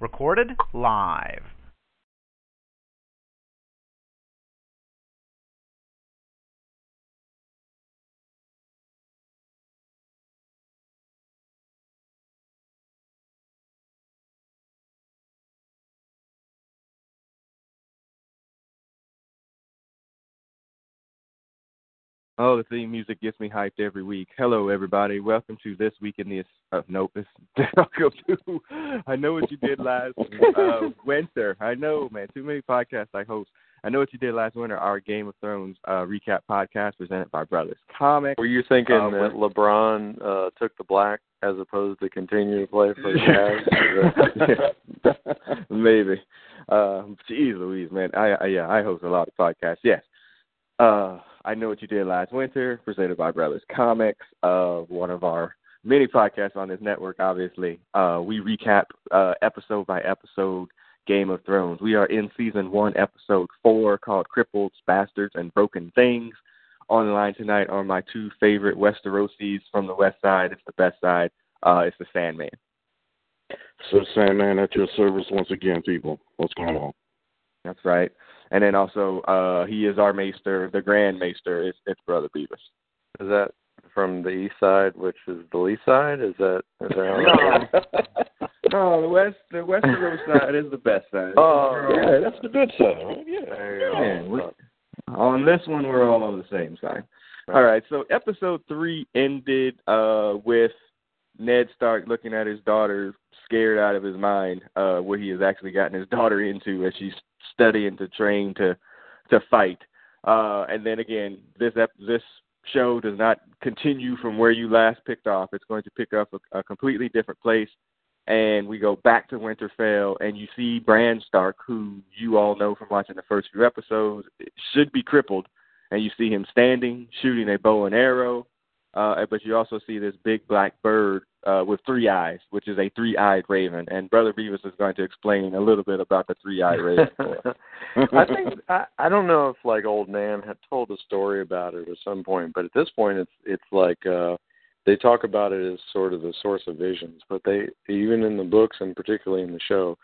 Recorded live. Oh, the theme music gets me hyped every week. Hello, everybody. Welcome to this week in the. Uh, nope, it's welcome to. I know what you did last uh, winter. I know, man. Too many podcasts I host. I know what you did last winter. Our Game of Thrones uh, recap podcast presented by Brothers Comic. Were you thinking Uh, that LeBron uh, took the black as opposed to continue to play for the Cavs? Maybe. Uh, geez, Louise, man. I, I yeah, I host a lot of podcasts. Yes. Uh, I know what you did last winter, presented by Brothers Comics. Uh, one of our many podcasts on this network. Obviously, uh, we recap uh, episode by episode Game of Thrones. We are in season one, episode four, called "Cripples, Bastards, and Broken Things." On the line tonight are my two favorite Westerosies from the West Side. It's the best side. Uh, it's the Sandman. So Sandman at your service once again, people. What's going on? That's right. And then also, uh, he is our maester, the Grand Maester. It's, it's Brother Beavis. Is that from the east side, which is the east side? Is that is that how no, the west, the Westeros side is the best side. Oh, Yeah, that's the good side, right? Yeah. There. Yeah, we- on this one, we're all on the same side. All right. So episode three ended uh, with Ned Stark looking at his daughter, scared out of his mind, uh, what he has actually gotten his daughter into as she's studying to train to to fight. Uh, and then again, this this show does not continue from where you last picked off. It's going to pick up a, a completely different place. And we go back to Winterfell, and you see Bran Stark, who you all know from watching the first few episodes, should be crippled and you see him standing, shooting a bow and arrow. Uh, but you also see this big black bird uh, with three eyes, which is a three-eyed raven. And Brother Beavis is going to explain a little bit about the three-eyed raven. I think I, I don't know if like old Nan had told a story about it at some point, but at this point it's it's like uh they talk about it as sort of the source of visions, but they even in the books and particularly in the show,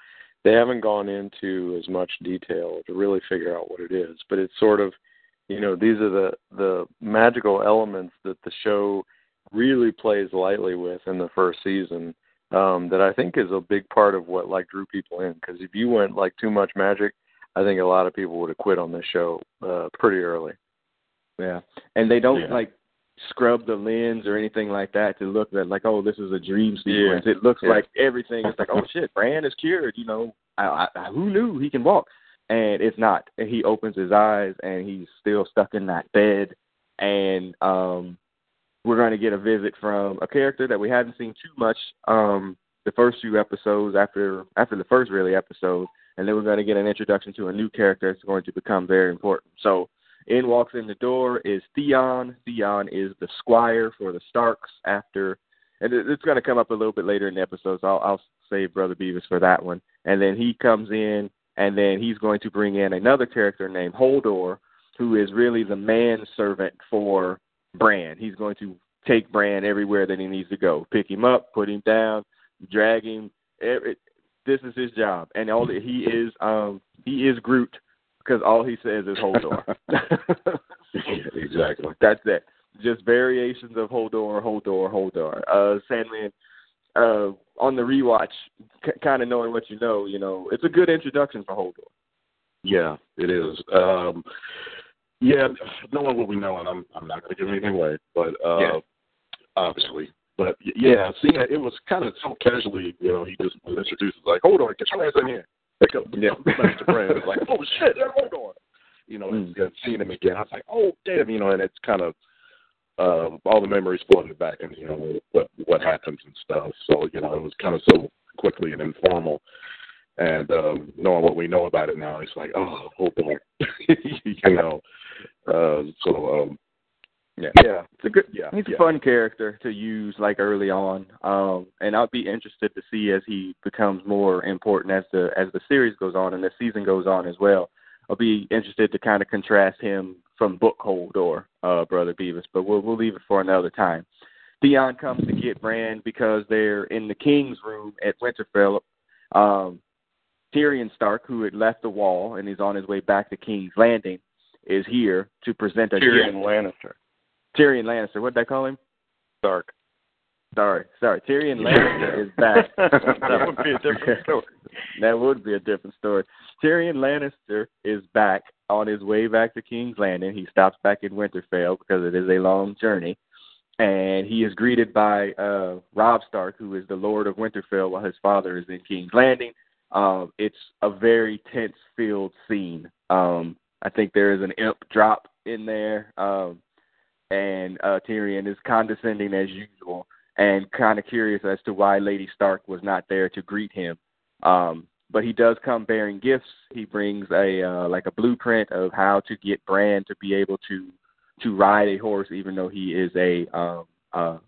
they haven't gone into as much detail to really figure out what it is. But it's sort of you know, these are the the magical elements that the show really plays lightly with in the first season um that I think is a big part of what like drew people in because if you went like too much magic I think a lot of people would have quit on this show uh, pretty early. yeah, and they don't Yeah. like scrub the lens or anything like that to look at like, oh, this is a dream sequence. It looks Yeah. like everything is like, oh shit, Bran is cured. You know, I, I, who knew he can walk? And it's not. And he opens his eyes and he's still stuck in that bed. And um, we're going to get a visit from a character that we hadn't seen too much um, the first few episodes after after the first really episode, and then we're going to get an introduction to a new character that's going to become very important. So in walks in the door is Theon. Theon is the squire for the Starks after, and it's going to come up a little bit later in the episode, so I'll, I'll save Brother Beavis for that one. And then he comes in, and then he's going to bring in another character named Hodor, who is really the manservant for Bran. He's going to take Bran everywhere that he needs to go, pick him up, put him down, drag him. Every, this is his job, and all that he is, um, he is Groot because all he says is Hodor. Yeah, exactly. That's it. Just variations of Hodor, Hodor, Hodor. Uh, Sandman. Uh, on the rewatch, c- kind of knowing what you know, you know, it's a good introduction for Hodor. Yeah, it is. Um yeah, knowing what we know and I'm I'm not gonna give anything away, but uh Yeah. obviously. But yeah, seeing it, it was kind of so casually, you know, he just was introduced like, Hold on, get your ass in here. Pick up Yeah. Master Bran. It's like, Oh shit, hold on. You know, Mm. and seeing him again, I was like, Oh damn, you know, and it's kind of um all the memories flooded back and you know what what happens and stuff. So, you know, it was kind of so quickly and informal. And um knowing what we know about it now, it's like, oh, hold on. you know. Uh so um Yeah, yeah. it's a good. Yeah. He's a fun character to use like early on, um, and I'll be interested to see as he becomes more important as the as the series goes on and the season goes on as well. I'll be interested to kind of contrast him from Book Hodor, uh, Brother Beavis, but we'll we'll leave it for another time. Theon comes to get Bran because they're in the king's room at Winterfell. Um, Tyrion Stark, who had left the wall and is on his way back to King's Landing, is here to present a Tyrion. Lannister. Tyrion Lannister. What did I call him? Stark. Sorry, sorry. Tyrion Lannister is back. that would be a different story. that would be a different story. Tyrion Lannister is back on his way back to King's Landing. He stops back in Winterfell because it is a long journey. And he is greeted by uh Robb Stark, who is the Lord of Winterfell while his father is in King's Landing. Um, it's a very tense filled scene. Um, I think there is an imp drop in there. Um, and uh Tyrion is condescending as usual and kind of curious as to why Lady Stark was not there to greet him. Um, but he does come bearing gifts. He brings a uh, like a blueprint of how to get Bran to be able to to ride a horse, even though he is a um, uh,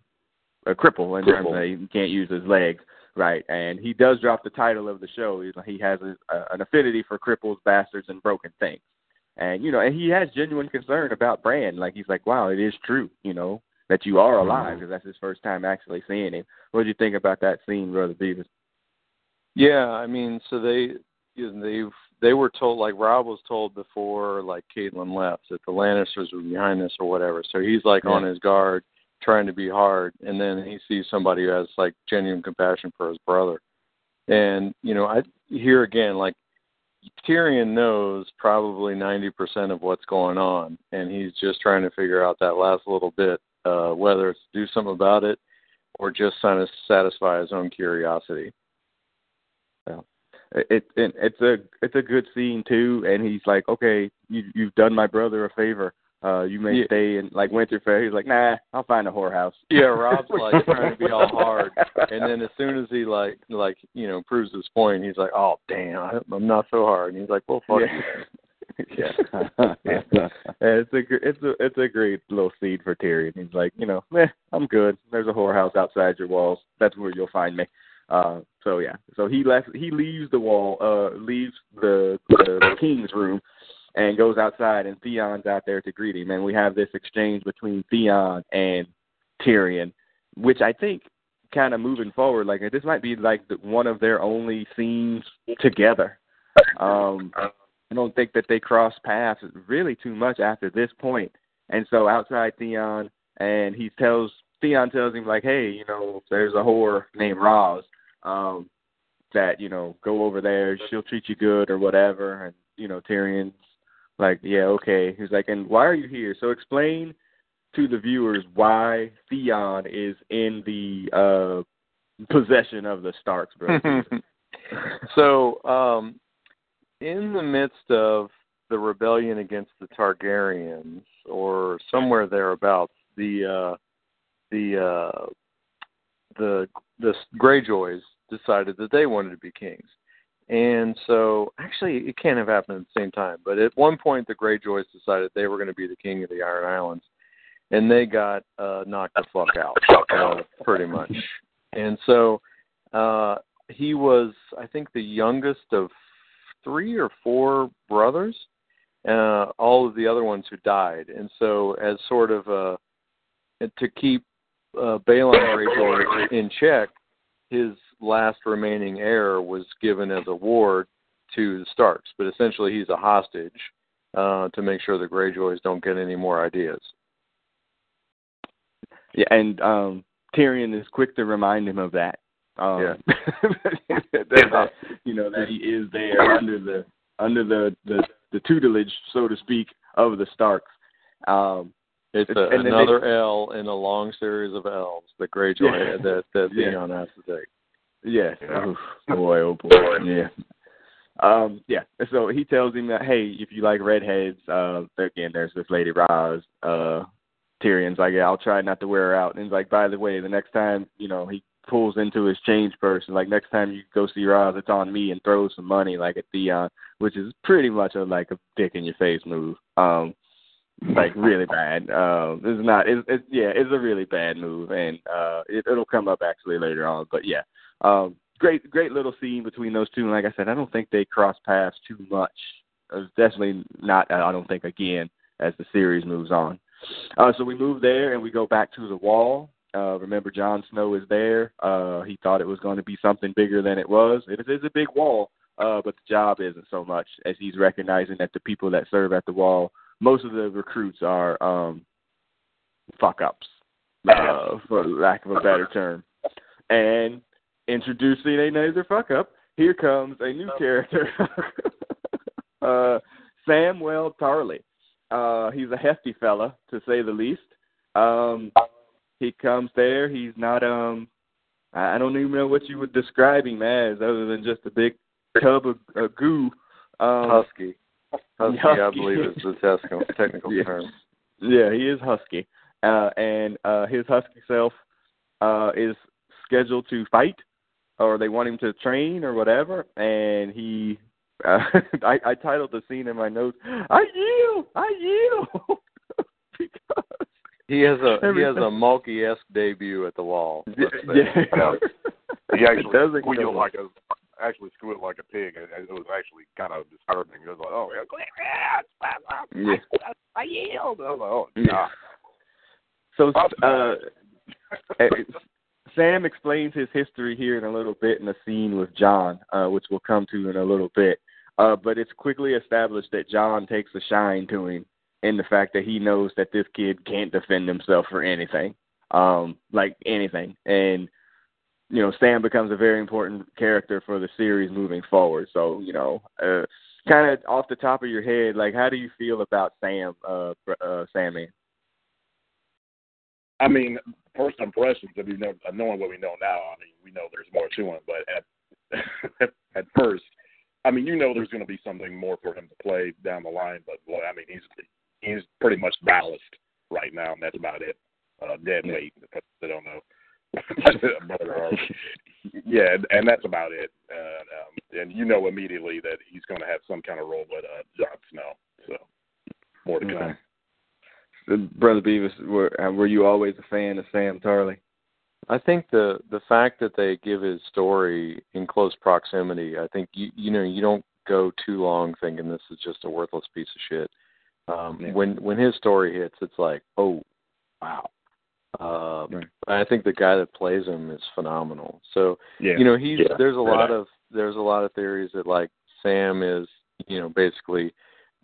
a cripple in terms Cripple. of he can't use his legs. Right, and he does drop the title of the show. He's, he has a, a, an affinity for cripples, bastards, and broken things. And you know, and he has genuine concern about Bran. Like he's like, wow, it is true. You know, that you are alive mm-hmm. because that's his first time actually seeing him. What did you think about that scene, Brother Beavis? Yeah, I mean, so they they they were told like Robb was told before like Catelyn left that the Lannisters were behind this or whatever. So he's like Yeah. on his guard, trying to be hard, and then he sees somebody who has like genuine compassion for his brother. And you know, I here again like Tyrion knows probably ninety percent of what's going on, and he's just trying to figure out that last little bit, uh, whether it's to do something about it or just kind of satisfy his own curiosity. It, it it's a it's a good scene too, and he's like, okay, you you've done my brother a favor. Uh, you may Yeah. stay in like Winterfell. He's like, nah, I'll find a whorehouse. Yeah, Robb's like trying to be all hard, and then as soon as he like like you know proves his point, he's like, oh damn, I'm not so hard, and he's like, well fuck you. yeah. yeah. It's a it's a it's a great little seed for Tyrion. He's like, you know, eh, I'm good. There's a whorehouse outside your walls. That's where you'll find me. Uh, so yeah. So he left. He leaves the wall. Uh, leaves the the king's room, and goes outside. And Theon's out there to greet him. And we have this exchange between Theon and Tyrion, which I think kind of moving forward, like this might be like the, one of their only scenes together. Um, I don't think that they cross paths really too much after this point. And so outside Theon, and he tells Theon tells him like, hey, you know, there's a whore named Ros, um, that you know, go over there. She'll treat you good or whatever. And you know, Tyrion's like, yeah, okay. He's like, and why are you here? So explain to the viewers why Theon is in the uh possession of the Starks, bro. so, um, in the midst of the rebellion against the Targaryens, or somewhere thereabouts, the uh, the uh, the the Greyjoys decided that they wanted to be kings. And so, actually, it can't have happened at the same time. But at one point, the Greyjoys decided they were going to be the king of the Iron Islands, and they got uh, knocked the fuck out, uh, pretty much. And so, uh, he was, I think, the youngest of three or four brothers. Uh, all of the other ones who died, and so as sort of uh, to keep uh, Balon Greyjoy in check, his last remaining heir was given as a ward to the Starks, but essentially he's a hostage uh, to make sure the Greyjoys don't get any more ideas. Yeah, and um Tyrion is quick to remind him of that. Um, Yeah. that, that, you know that he is there under the under the the, the tutelage, so to speak, of the Starks. Um, It's a, and then they- another L in a long series of L's that Greyjoy Yeah. that that Yeah. Theon has to take. Yeah. Oof, boy, oh boy. Yeah. Um, yeah. So he tells him that, hey, if you like redheads, uh, again, there's this lady Ros. Uh, Tyrion's like, yeah, I'll try not to wear her out. And he's like, by the way, the next time, you know, he pulls into his change purse and like next time you go see Ros, it's on me and throws some money like at Theon, which is pretty much a like a dick in your face move. Um, like really bad. Um, it's not. It's, it's yeah, it's a really bad move, and uh, it, it'll come up actually later on. But yeah, um, great, great little scene between those two. And like I said, I don't think they cross paths too much. It's definitely not. I don't think again as the series moves on. Uh, so we move there and we go back to the wall. Uh, remember, Jon Snow is there. Uh, he thought it was going to be something bigger than it was. It is a big wall, uh, but the job isn't so much as he's recognizing that the people that serve at the wall, most of the recruits are um, fuck ups, uh, for lack of a better term. And introducing another fuck up, here comes a new character, uh, Samwell Tarly. Uh, he's a hefty fella, to say the least. Um, he comes there. He's not. Um, I don't even know what you would describe him as, other than just a big tub of, of goo. Um, Husky. Husky, I believe, is the technical technical Yeah. term. Yeah, he is husky, uh, and uh, his husky self uh, is scheduled to fight, or they want him to train, or whatever. And he, uh, I, I titled the scene in my notes, "I yield, I yield," because He has a he has a Mulkey esque debut at the wall. yeah, let's yeah. He actually doesn't squealed like a actually squealed like a pig. It, it was actually kind of disturbing. It was like, oh, yeah, Yeah. I yield. I was like, oh, Yeah. So uh, uh, Sam explains his history here in a little bit in a scene with Jon, uh, which we'll come to in a little bit. Uh, but it's quickly established that Jon takes a shine to him in the fact that he knows that this kid can't defend himself for anything, um, like anything. And you know, Sam becomes a very important character for the series moving forward. So you know, uh, kind of off the top of your head, like how do you feel about Sam, uh, uh, Sammy? I mean, first impressions of you know, knowing what we know now. I mean, we know there's more to him, but at at first, I mean, you know, there's going to be something more for him to play down the line. But boy, I mean, he's he's pretty much ballast right now, and that's about it. Uh, dead weight. If they don't know. But, uh, yeah, and- and that's about it. And, um, and you know immediately that he's going to have some kind of role with uh, Jon Snow. So more to come. Okay. Uh, Brother Beavis, were uh, were you always a fan of Sam Tarly? I think the the fact that they give his story in close proximity, I think you you know you don't go too long thinking this is just a worthless piece of shit. Um, Yeah. When when his story hits, it's like, oh, wow. Um, Right. I think the guy that plays him is phenomenal. So Yeah, you know he's Yeah. there's a Yeah. lot of there's a lot of theories that like Sam is you know basically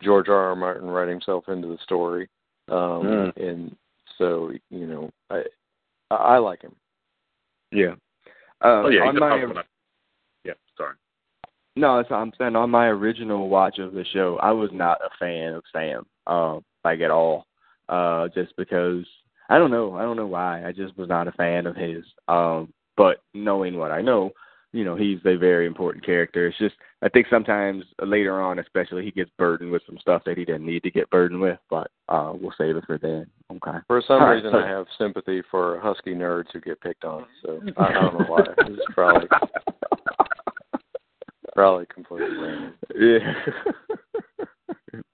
George R. R. Martin write himself into the story, um, Mm. and so you know I I I like him. Yeah. Uh, oh yeah, on my tough yeah. Sorry. no, it's, I'm saying on my original watch of the show, I was not a fan of Sam, uh, like at all. Uh, just because I don't know, I don't know why. I just was not a fan of his. Um, but knowing what I know, you know, he's a very important character. It's just I think sometimes later on, especially, he gets burdened with some stuff that he didn't need to get burdened with. But uh, we'll save it for then. Okay. For some All right, reason, so- I have sympathy for husky nerds who get picked on. So I, I don't know why. It's probably probably completely random. Yeah.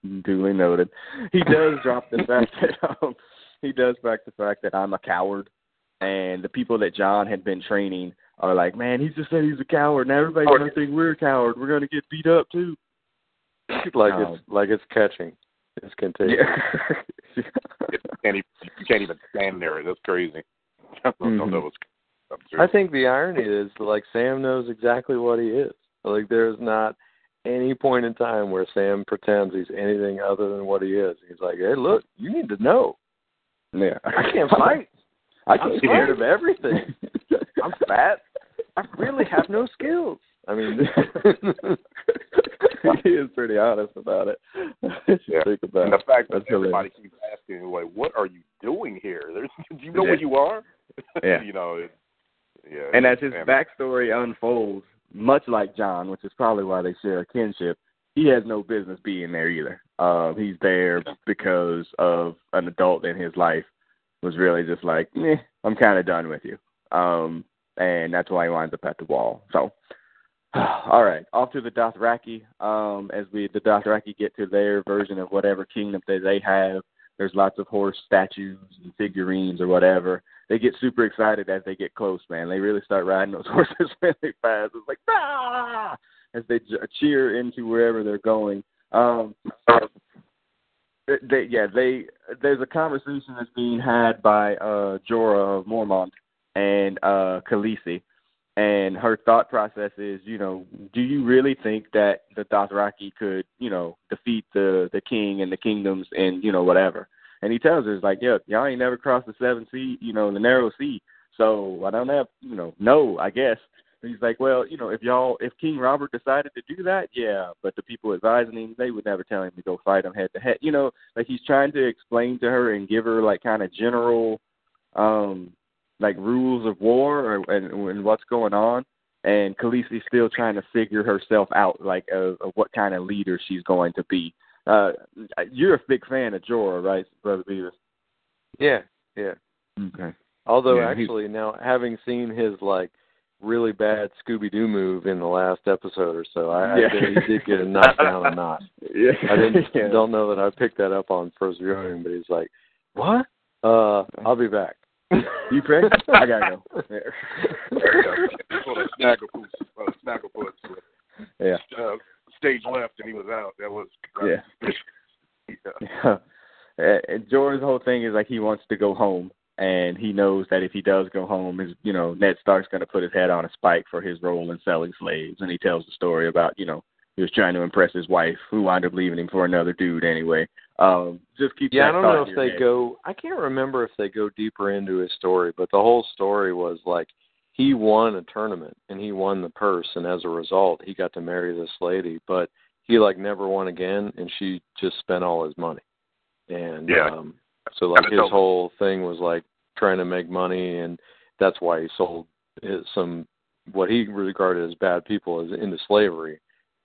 Duly noted. He does drop the fact that um, he does back the fact that I'm a coward, and the people that Jon had been training are like, man, he just said he's a coward, and everybody's gonna think we're a coward. We're gonna get beat up too. Like Um, it's like it's catching. It's contagious. Yeah. you can't even you can't even stand there. That's crazy. I don't know Mhm. that was I think the irony is like Sam knows exactly what he is. Like there's not any point in time where Sam pretends he's anything other than what he is. He's like, hey, look, you need to know. Yeah. I can't fight. I I'm scared fight. of everything. I'm fat. I really have no skills. I mean, he is pretty honest about it. Yeah. Think about and the it. fact that That's hilarious. everybody keeps asking, like, what are you doing here? There's, do you know Yeah. what you are? Yeah. you know, it, yeah. And as his and- backstory unfolds, much like Jon, which is probably why they share a kinship, he has no business being there either. Um, he's there because of an adult in his life was really just like, meh, I'm kind of done with you. Um, and that's why he winds up at the wall. So, all right, off to the Dothraki. Um, as we the Dothraki get to their version of whatever kingdom that they have, there's lots of horse statues and figurines or whatever they get super excited as they get close, man. They really start riding those horses really fast. It's like ah, as they cheer into wherever they're going. Um, they, yeah, they there's a conversation that's being had by uh Jorah of Mormont and uh Khaleesi, and her thought process is, you know, do you really think that the Dothraki could, you know, defeat the the king and the kingdoms and you know whatever? And he tells her, it's like, yeah, y'all ain't never crossed the seven sea, you know, the narrow sea, so I don't have, you know, no, I guess. And he's like, well, you know, if y'all, if King Robert decided to do that, yeah, but the people advising him, they would never tell him to go fight him head to head. You know, like he's trying to explain to her and give her like kind of general, um, like rules of war or, and, and what's going on. And Khaleesi's still trying to figure herself out, like of, of what kind of leader she's going to be. Uh, you're a big fan of Jorah, right, Brother Beavis? Yeah, yeah. Okay. Although Yeah, he- actually now having seen his like really bad Scooby Doo move in the last episode or so, I, Yeah. I think he did get a knock down a notch. Yeah. I didn't yeah. don't know that I picked that up on first viewing, but he's like, "What? Uh, I'll be back." You pregnant? I gotta go. sort of Snagglepuss, uh, Snagglepuss. Yeah. Uh, stage left and he was out. That was Yeah. yeah. Yeah. And Jorah's whole thing is like he wants to go home, and he knows that if he does go home, his you know Ned Stark's going to put his head on a spike for his role in selling slaves, and he tells the story about you know he was trying to impress his wife, who wound up leaving him for another dude anyway. Um, just keep Yeah, I don't know if they head. go. I can't remember if they go deeper into his story, but the whole story was like he won a tournament and he won the purse, and as a result, he got to marry this lady. But he like never won again, and she just spent all his money. And Yeah. um so like his dope. whole thing was like trying to make money, and that's why he sold his, some what he regarded as bad people as into slavery.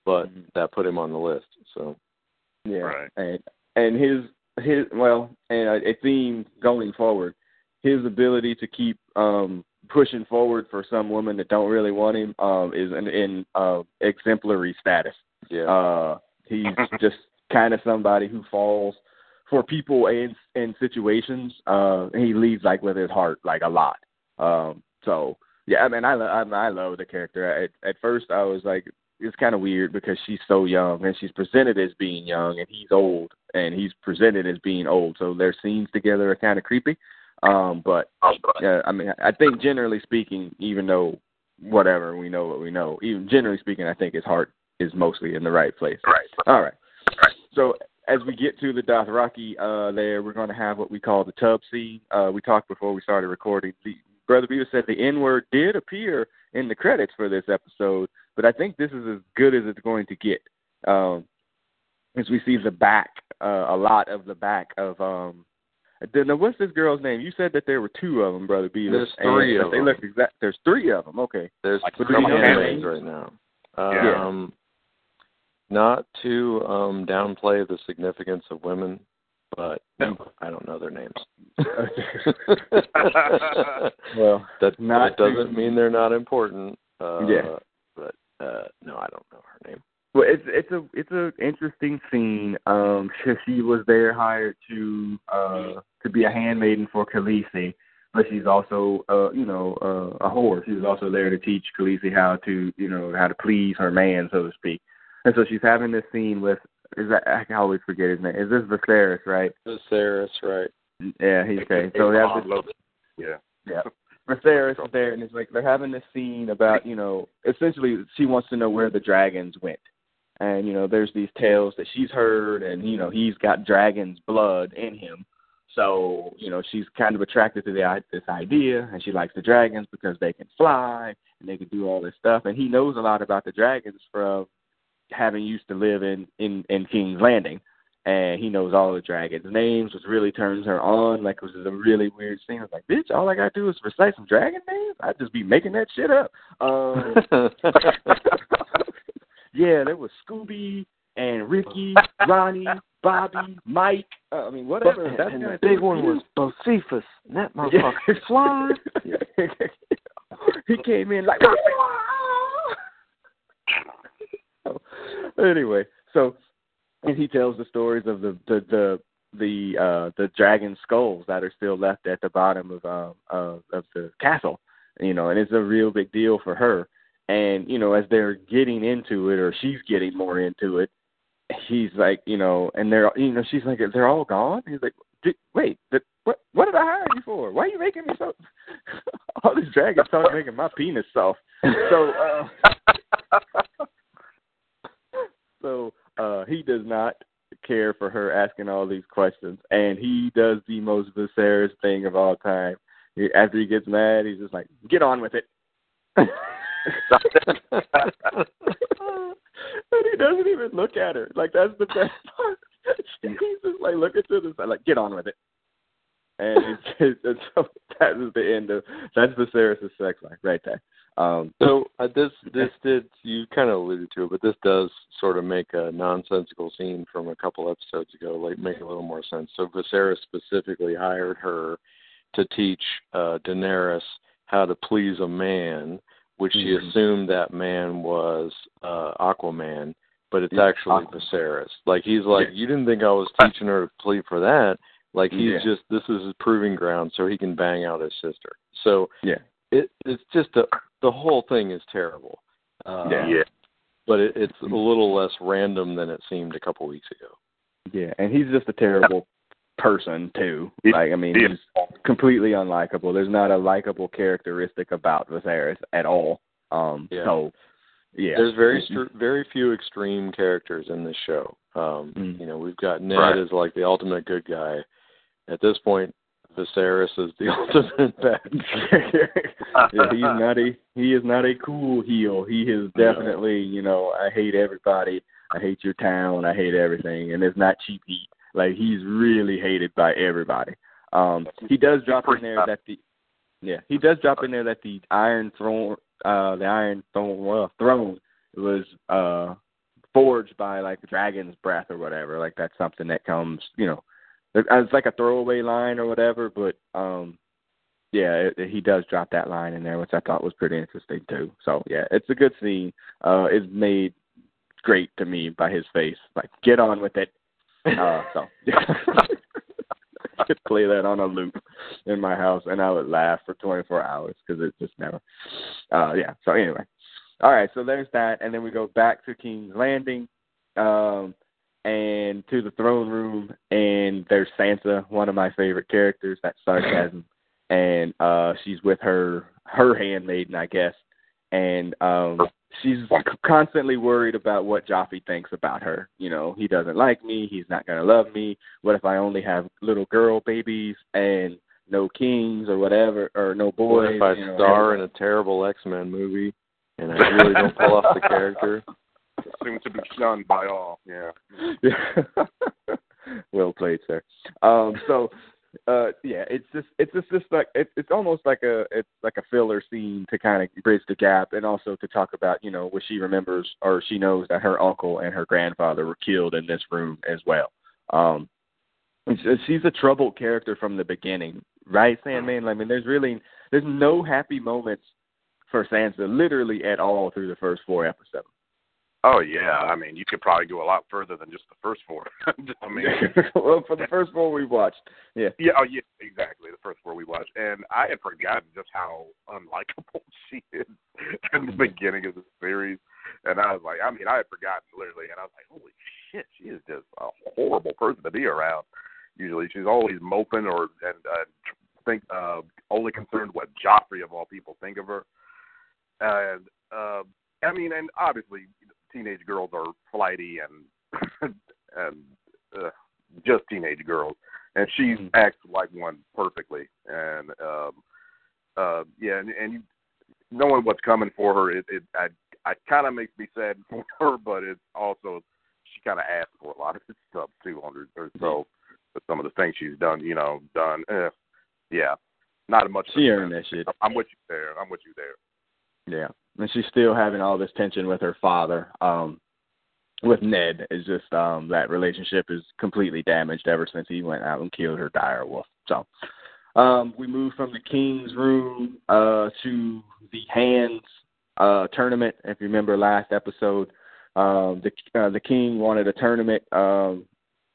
But Mhm. that put him on the list. So Yeah, Right. and and his his well, and a, a theme going forward, his ability to keep um pushing forward for some women that don't really want him um is in, in uh exemplary status. yeah. Uh he's just kind of somebody who falls for people and in situations. Uh he leads like with his heart like a lot. Um so yeah, I mean I lo- I, I love the character. At at first I was like it's kind of weird because she's so young and she's presented as being young and he's old and he's presented as being old. So their scenes together are kind of creepy. Um, but yeah, I mean, I think generally speaking, even though whatever we know what we know, even generally speaking, I think his heart is mostly in the right place. Right. All right. So as we get to the Dothraki, uh, there we're going to have what we call the tub scene. Uh, we talked before we started recording. The, Brother Beaver said the N word did appear in the credits for this episode, but I think this is as good as it's going to get. Um, as we see the back, uh, a lot of the back of um. Now, what's this girl's name? You said that there were two of them, Brother Beaver. There's three and of they them. look exact. There's three of them. Okay. There's Like three names right now. Yeah. Not to um, downplay the significance of women, but No. I don't know their names. well, that not that doesn't mean they're not important. Uh, Yeah. But uh, no, I don't know her name. Well, it's it's a it's a interesting scene. Um, she, she was there hired to uh to be a handmaiden for Khaleesi, but she's also uh you know uh, a whore. She was also there to teach Khaleesi how to you know how to please her man, so to speak. And so she's having this scene with is that I can always forget his name. Is this Viserys, right? Viserys, right? Yeah, he's okay. So they have this. Yeah. yeah. Viserys is there, and it's like they're having this scene about, you know, essentially she wants to know where the dragons went. And, you know, there's these tales that she's heard, and, you know, he's got dragon's blood in him. So, you know, she's kind of attracted to the, this idea, and she likes the dragons because they can fly, and they can do all this stuff. And he knows a lot about the dragons from having used to live in, in, in King's Landing and he knows all the dragons' names, which really turns her on. Like it was a really weird scene. I was like, bitch, all I gotta do is recite some dragon names. I'd just be making that shit up. Um, yeah, there was Scooby and Ricky, Ronnie, Bobby, Mike. Uh, I mean, whatever. and That's and the big one was Bocephus. And that Yeah. motherfucker fly. he came in like. anyway, so and he tells the stories of the the the the uh the dragon skulls that are still left at the bottom of um uh, of the castle you know and it's a real big deal for her and you know as they're getting into it or she's getting more into it he's like, you know, and they're, you know, she's like, they're all gone. He's like, wait, the, what? What did I hire you for? Why are you making me so? all this dragon talk making my penis soft. So, uh, so uh, he does not care for her asking all these questions, and he does the most Viserys thing of all time. He, after he gets mad, he's just like, "Get on with it." and he doesn't even look at her. Like that's the best part. He's just like looking to the side, like, "Get on with it." And it's, it's, so that is the end of that's Viserys' sex life right there. Um, so uh, this this did you kind of alluded to it, but this does sort of make a nonsensical scene from a couple episodes ago, like make a little more sense. So Viserys specifically hired her to teach uh, Daenerys how to please a man, which she Mhm. assumed that man was uh, Aquaman, but it's actually Aquaman. Viserys. Like he's like, Yeah. you didn't think I was teaching her to plead for that. Like he's Yeah. just this is his proving ground, so he can bang out his sister. So yeah, it it's just a the whole thing is terrible. Uh, Yeah. Yeah. But it, it's a little less random than it seemed a couple weeks ago. yeah, and he's just a terrible person too. Like I mean, he's completely unlikable. There's not a likable characteristic about Viserys at all. Um, Yeah. so yeah, There's very Mhm. str- very few extreme characters in this show. Um, Mm. You know, we've got Ned Right. as like the ultimate good guy. At this point, Viserys is the ultimate bad. yeah, he's not a he is not a cool heel. He is definitely, you know, I hate everybody. I hate your town. I hate everything, and it's not cheap heat. Like he's really hated by everybody. Um, he does drop in there that the yeah he does drop in there that the Iron Throne uh the Iron Throne well, throne was uh forged by like the dragon's breath or whatever. Like that's something that comes, you know, it's like a throwaway line or whatever. But um yeah, it, he does drop that line in there, which I thought was pretty interesting too. So yeah, it's a good scene. Uh, it's made great to me by his face. Like, get on with it. Uh, so I could play that on a loop in my house, and I would laugh for 24 hours because it just never. Uh, yeah. So anyway, all right. So there's that, and then we go back to King's Landing. Um, and to the throne room, and there's Sansa, one of my favorite characters. That's sarcasm and uh she's with her her handmaiden i guess and um she's constantly worried about what Joffrey thinks about her you know he doesn't like me he's not going to love me what if i only have little girl babies and no kings or whatever or no boys. What if I you know, star in a terrible X Men movie and I really don't pull off the character? Seems to be shunned by all. Yeah. Yeah. well played, sir. Um, so, uh, yeah, it's just it's just, just like it's it's almost like a it's like a filler scene to kind of bridge the gap, and also to talk about you know what she remembers or she knows that her uncle and her grandfather were killed in this room as well. Um, she's a troubled character from the beginning, right, Sandman? I mean, there's really there's no happy moments for Sansa literally at all through the first four episodes. Oh yeah. I mean, you could probably go a lot further than just the first four. I mean, well, for the first four we watched, yeah. yeah. Oh yeah. Exactly. The first four we watched, and I had forgotten just how unlikable she is in the beginning of the series. And I was like, I mean, I had forgotten literally, and I was like, holy shit, she is just a horrible person to be around. Usually, she's always moping or and uh, think uh, only concerned what Joffrey of all people think of her. And uh, I mean, and obviously, teenage girls are flighty and and uh, just teenage girls, and she Mhm. acts like one perfectly. And um, uh, yeah, and, and you, knowing what's coming for her, it, it I, I kind of makes me sad for her, but it's also she kind of asked for a lot of this stuff too on her, herself. But some of the things she's done, you know, done, eh, yeah, not much. She earned that shit. I'm with you there. I'm with you there. Yeah, and she's still having all this tension with her father. Um, with Ned, it's just um that relationship is completely damaged ever since he went out and killed her dire wolf. So, um, we move from the king's room uh to the hands uh tournament. If you remember last episode, um, the uh, the king wanted a tournament um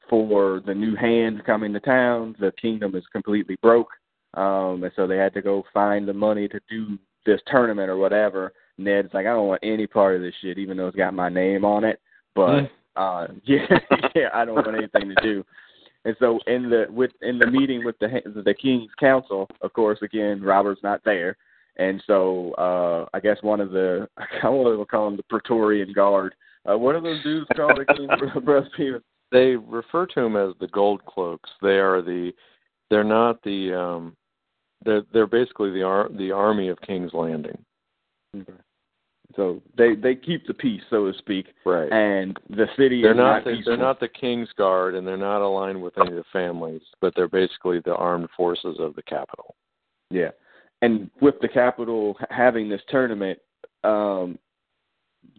for the new hand coming to town. The kingdom is completely broke, um, and so they had to go find the money to do this tournament or whatever. Ned's like, I don't want any part of this shit, even though it's got my name on it. But Uh, yeah, yeah, I don't want anything to do. And so in the with in the meeting with the the king's council, of course, again Robert's not there, and so uh I guess one of the I want to call him the Praetorian Guard. Uh, what are those dudes called The again, Brother Peter? They refer to them as the Gold Cloaks. They are the they're not the um they're they're basically the ar- the army of King's Landing. Okay. So they they keep the peace, so to speak, Right. and the city they're is not the, they're not the King's Guard and they're not aligned with any of the families, but they're basically the armed forces of the capital. Yeah, and with the capital having this tournament, um,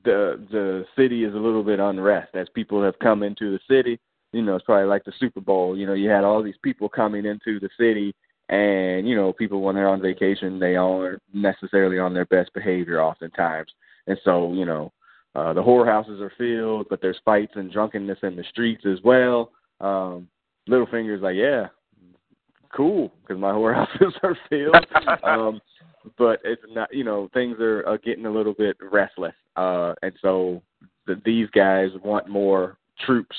the the city is a little bit unrest as people have come into the city. You know, it's probably like the Super Bowl. You know, you had all these people coming into the city, and you know, people when they're on vacation, they aren't necessarily on their best behavior oftentimes, and so you know. Uh, the whorehouses are filled, but there's fights and drunkenness in the streets as well. Um, Littlefinger's like, yeah, cool, because my whorehouses are filled. um, but it's not, you know, things are, are getting a little bit restless, uh, and so the, these guys want more troops.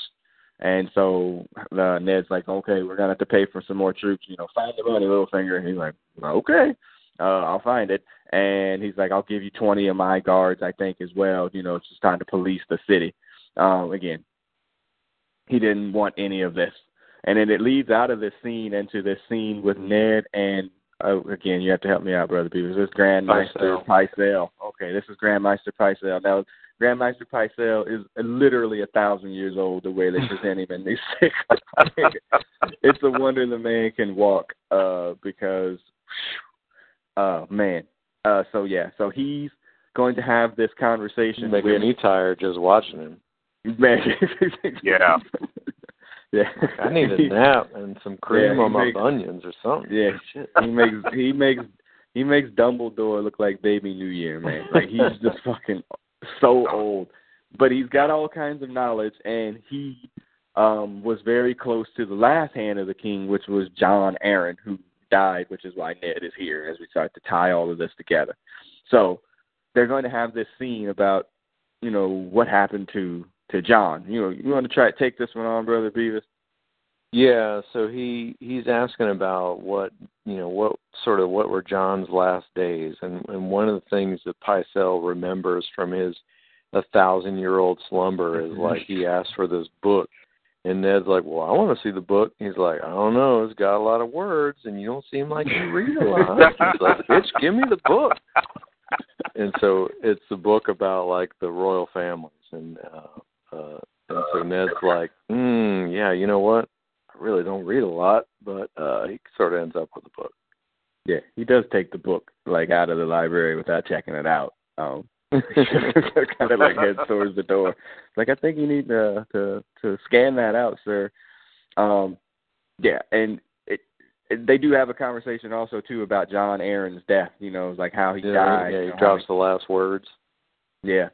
And so uh, Ned's like, okay, we're gonna have to pay for some more troops. You know, find the money, Littlefinger. And he's like, okay, uh, I'll find it. And he's like, I'll give you twenty of my guards, I think, as well. You know, it's just time to police the city. Um, again, he didn't want any of this. And then it leads out of this scene into this scene with Ned and uh, again, you have to help me out, brother Beavers. This is Grandmaster Pycelle. Okay, this is Grandmaster Pycelle. Now, Grandmaster Pycelle is literally a thousand years old. The way they present him in these six, it's a wonder the man can walk. Uh, because, uh, man. Uh, so yeah, so he's going to have this conversation Making with me tired just watching him. man. Yeah. yeah. I need a nap and some cream Yeah, on my makes- bunions or something. Yeah, Shit. he makes he makes he makes Dumbledore look like baby New Year, man. Like he's just fucking so old. But he's got all kinds of knowledge and he um was very close to the last hand of the king, which was Jon Arryn, who died, which is why Ned is here as we start to tie all of this together. So they're going to have this scene about, you know, what happened to to Jon. You know, you want to try to take this one on, brother Beavis? Yeah, so he he's asking about what you know what sort of what were Jon's last days, and and one of the things that Pycelle remembers from his a thousand year old slumber is like he asked for this book, and Ned's like, well, I want to see the book. He's like, I don't know, it's got a lot of words, and you don't seem like you read a lot. He's like, bitch, give me the book. And so it's the book about like the royal families, and uh, uh, and so Ned's like, mm, yeah, you know what? I really don't read a lot, but uh he sort of ends up with a book. Yeah, he does take the book like out of the library without checking it out. Um kind of like heads towards the door. Like I think you need to to to scan that out, sir. Um yeah, and it, it they do have a conversation also too about Jon Arryn's death, you know, like how he yeah, died. yeah, he know, drops the last words. Yeah.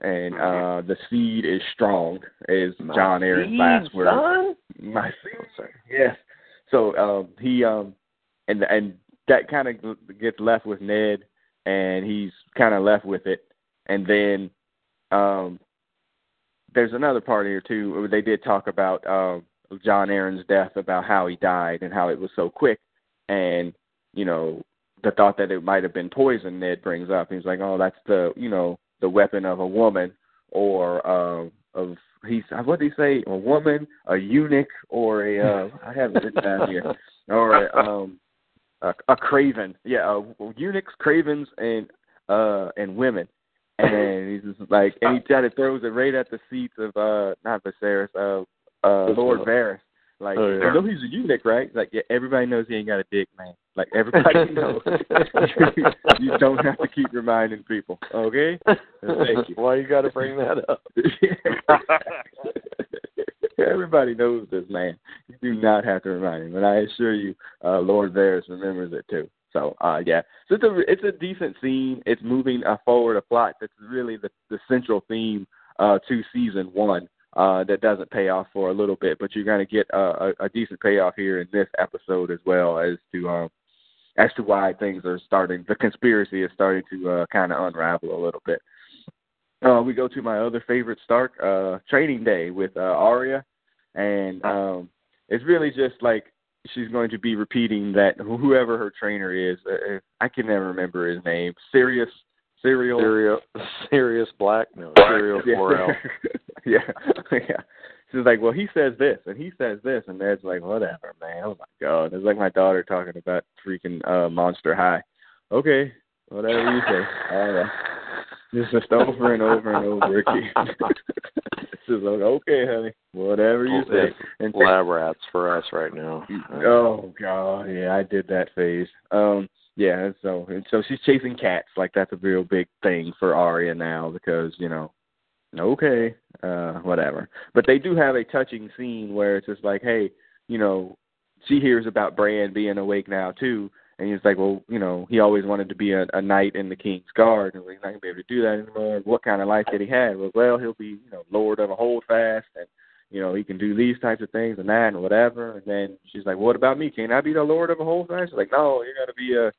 And uh the seed is strong is My Jon Arryn's seed, last word. son? My seed. sir. Yes. So um he um and and that kind of gets left with Ned and he's kind of left with it and then um there's another part here too where they did talk about um Jon Arryn's death about how he died and how it was so quick. And you know the thought that it might have been poison Ned brings up. He's like oh that's the you know the weapon of a woman or um of he's what did he say? A woman a eunuch or a uh I have it written down here. Or a, um a, a craven. Yeah uh, eunuchs cravens and uh and women and he's just like and he kind of throws it right at the seats of uh not Viserys uh uh Lord Varys like Oh, yeah. you know he's a eunuch right like yeah everybody knows he ain't got a dick man like everybody knows you don't have to keep reminding people okay Thank you. Why you got to bring that up? Everybody knows this man. You do not have to remind him, and I assure you, uh, Lord Varys remembers it too. So, uh, yeah, so it's a it's a decent scene. It's moving uh, forward a plot that's really the the central theme uh, to season one. Uh, that doesn't pay off for a little bit, but you're going to get a, a, a decent payoff here in this episode as well as to um, as to why things are starting. The conspiracy is starting to uh, kind of unravel a little bit. uh, we go to my other favorite Stark, uh, Training Day with uh, Arya, and um, it's really just like she's going to be repeating that whoever her trainer is. Uh, I can never remember his name. Serious, Serial, Sirius, Sirius Black, no, Sirius yeah. Yeah, yeah. She's like, well, he says this and he says this, and Ned's like, whatever, man. Oh my god, it's like my daughter talking about freaking uh Monster High. Okay, whatever you say. All right. Just just over and over and over again. like, okay, honey, whatever you say. And Lab rats for us right now. Oh god, yeah, I did that phase. Um, yeah, and so and so she's chasing cats. Like that's a real big thing for Arya now because you know, okay, uh, whatever. But they do have a touching scene where it's just like, hey, you know, she hears about Bran being awake now too, and he's like, well, you know, he always wanted to be a, a knight in the King's Guard, and he's not gonna be able to do that anymore. What kind of life did he have? Well, well, he'll be, you know, Lord of a Holdfast, and you know, he can do these types of things and that and whatever. And then she's like, what about me? Can I be the Lord of a Holdfast? She's like, no, you're gonna be a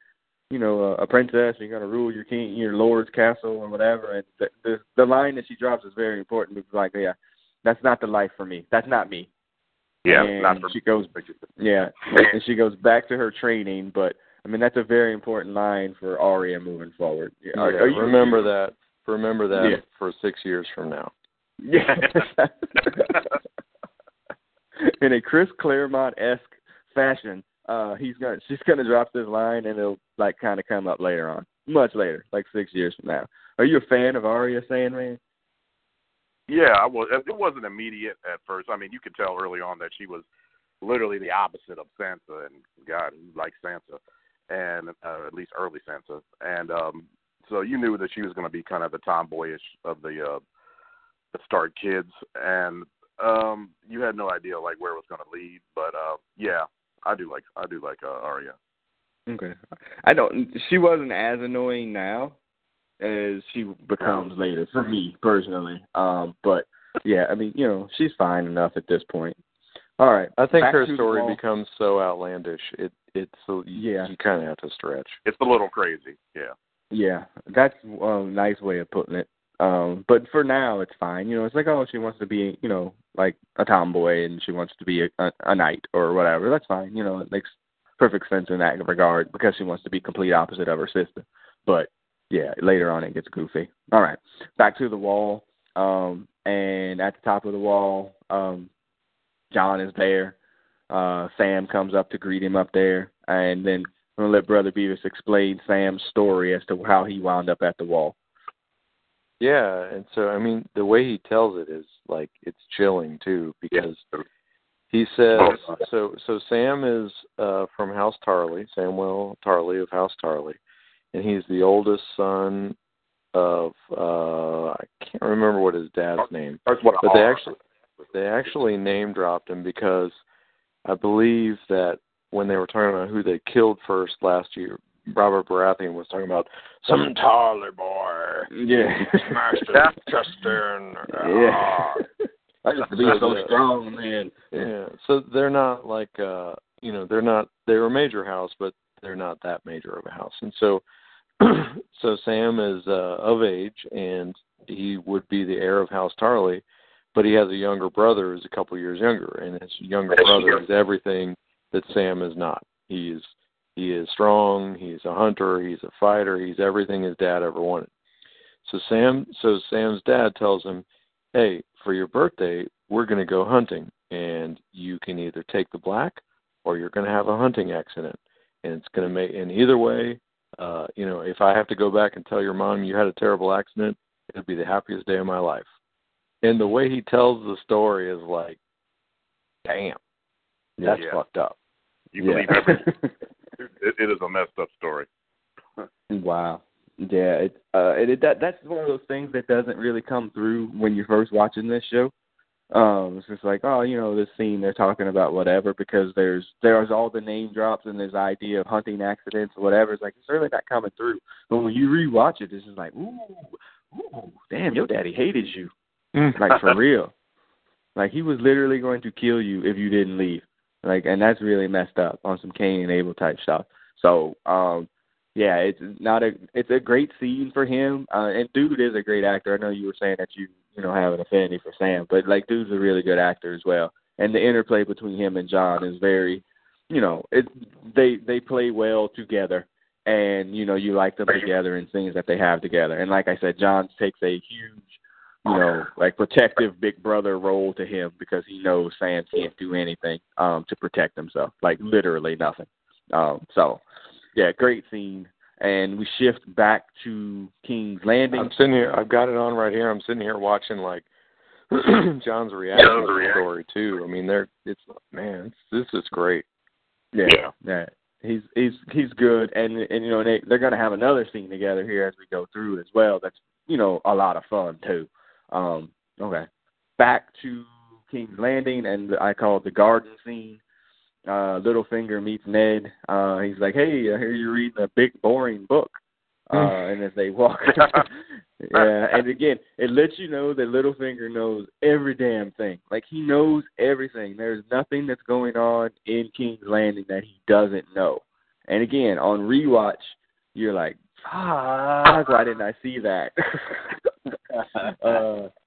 you know, a, a princess, and you're gonna rule your king, your lord's castle, or whatever. And the, the the line that she drops is very important because, like, yeah, that's not the life for me. That's not me. Yeah, and not for she goes, yeah, and she goes back to her training. But I mean, that's a very important line for Arya moving forward. Yeah, Yeah, are, are you, remember that. Remember that Yeah. for six years from now. Yeah. In a Chris Claremont esque fashion, uh, he's gonna she's gonna drop this line and it'll like kind of come up later on, much later, like six years from now. Are you a fan of Arya Sandman? Yeah, I was. It wasn't immediate at first. I mean, you could tell early on that she was literally the opposite of Sansa, and God, who likes Sansa, and uh, at least early Sansa, and um, so you knew that she was going to be kind of the tomboyish of the uh, the Stark kids, and um, you had no idea like where it was going to lead. But uh, yeah, I do like I do like uh, Arya. Okay, I don't. She wasn't as annoying now as she becomes later for me personally. Um, but yeah, I mean, you know, she's fine enough at this point. All right, I think back her story becomes so outlandish. It it's so Yeah. you kind of have to stretch. It's a little crazy. Yeah. Yeah, that's a nice way of putting it. Um, but for now, it's fine. You know, it's like, oh, she wants to be, you know, like a tomboy, and she wants to be a, a, a knight or whatever. That's fine. You know, it makes perfect sense in that regard because she wants to be complete opposite of her sister. But yeah, later on it gets goofy. All right, back to the wall. Um, and at the top of the wall, um, Jon is there. Uh, Sam comes up to greet him up there, and then I'm gonna let Brother Beavis explain Sam's story as to how he wound up at the wall. Yeah, and so I mean the way he tells it is like it's chilling too because he says so so Sam is uh from House Tarly, Samuel Tarly of House Tarly, and he's the oldest son of uh I can't remember what his dad's name. But they actually they actually name dropped him because I believe that when they were talking about who they killed first last year, Robert Baratheon was talking about some Tarly boy. Yeah. Master Chester. Yeah. I just believe so strong, man. Yeah. So they're not like uh you know, they're not they're a major house, but they're not that major of a house. And so so Sam is uh of age and he would be the heir of House Tarly, but he has a younger brother who's a couple years younger, and his younger brother is everything that Sam is not. He is he is strong, he's a hunter, he's a fighter, he's everything his dad ever wanted. So Sam so Sam's dad tells him, Hey, for your birthday, we're gonna go hunting and you can either take the black or you're gonna have a hunting accident. And it's gonna make and either way, uh, you know, if I have to go back and tell your mom you had a terrible accident, it'll be the happiest day of my life. And the way he tells the story is like, damn, that's Yeah. fucked up. You believe every. It, it is a messed up story. wow. Yeah, it uh it, it that that's one of those things that doesn't really come through when you're first watching this show. Um, it's just like, oh, you know, this scene they're talking about whatever because there's there's all the name drops and there's idea of hunting accidents or whatever. It's like it's really not coming through. But when you rewatch it, it's just like, ooh, ooh, damn, your daddy hated you. Like for real. Like he was literally going to kill you if you didn't leave. Like and that's really messed up on some Cain and Abel type stuff. So, um yeah, it's not a it's a great scene for him. Uh, and dude is a great actor. I know you were saying that you you know have an affinity for Sam, but like dude's a really good actor as well. And the interplay between him and Jon is very, you know, it they they play well together. And you know you like them together and things that they have together. And like I said, Jon takes a huge you know, like protective big brother role to him because he knows Sam can't do anything um to protect himself. Like literally nothing. Um so yeah, great scene. And we shift back to King's Landing. I'm sitting here. I've got it on right here. I'm sitting here watching like Jon's reaction to the story too. I mean, they're it's man, it's, this is great. Yeah, yeah. He's he's he's good, and and you know they they're gonna have another scene together here as we go through as well. That's you know a lot of fun too. Um, okay, back to King's Landing, and I call it the garden scene uh Littlefinger meets Ned. Uh he's like, Hey, I hear you're reading a big boring book. Uh and as they walk Yeah, and again, it lets you know that Littlefinger knows every damn thing. Like he knows everything. There's nothing that's going on in King's Landing that he doesn't know. And again, on rewatch, you're like, Fuck, why didn't I see that? uh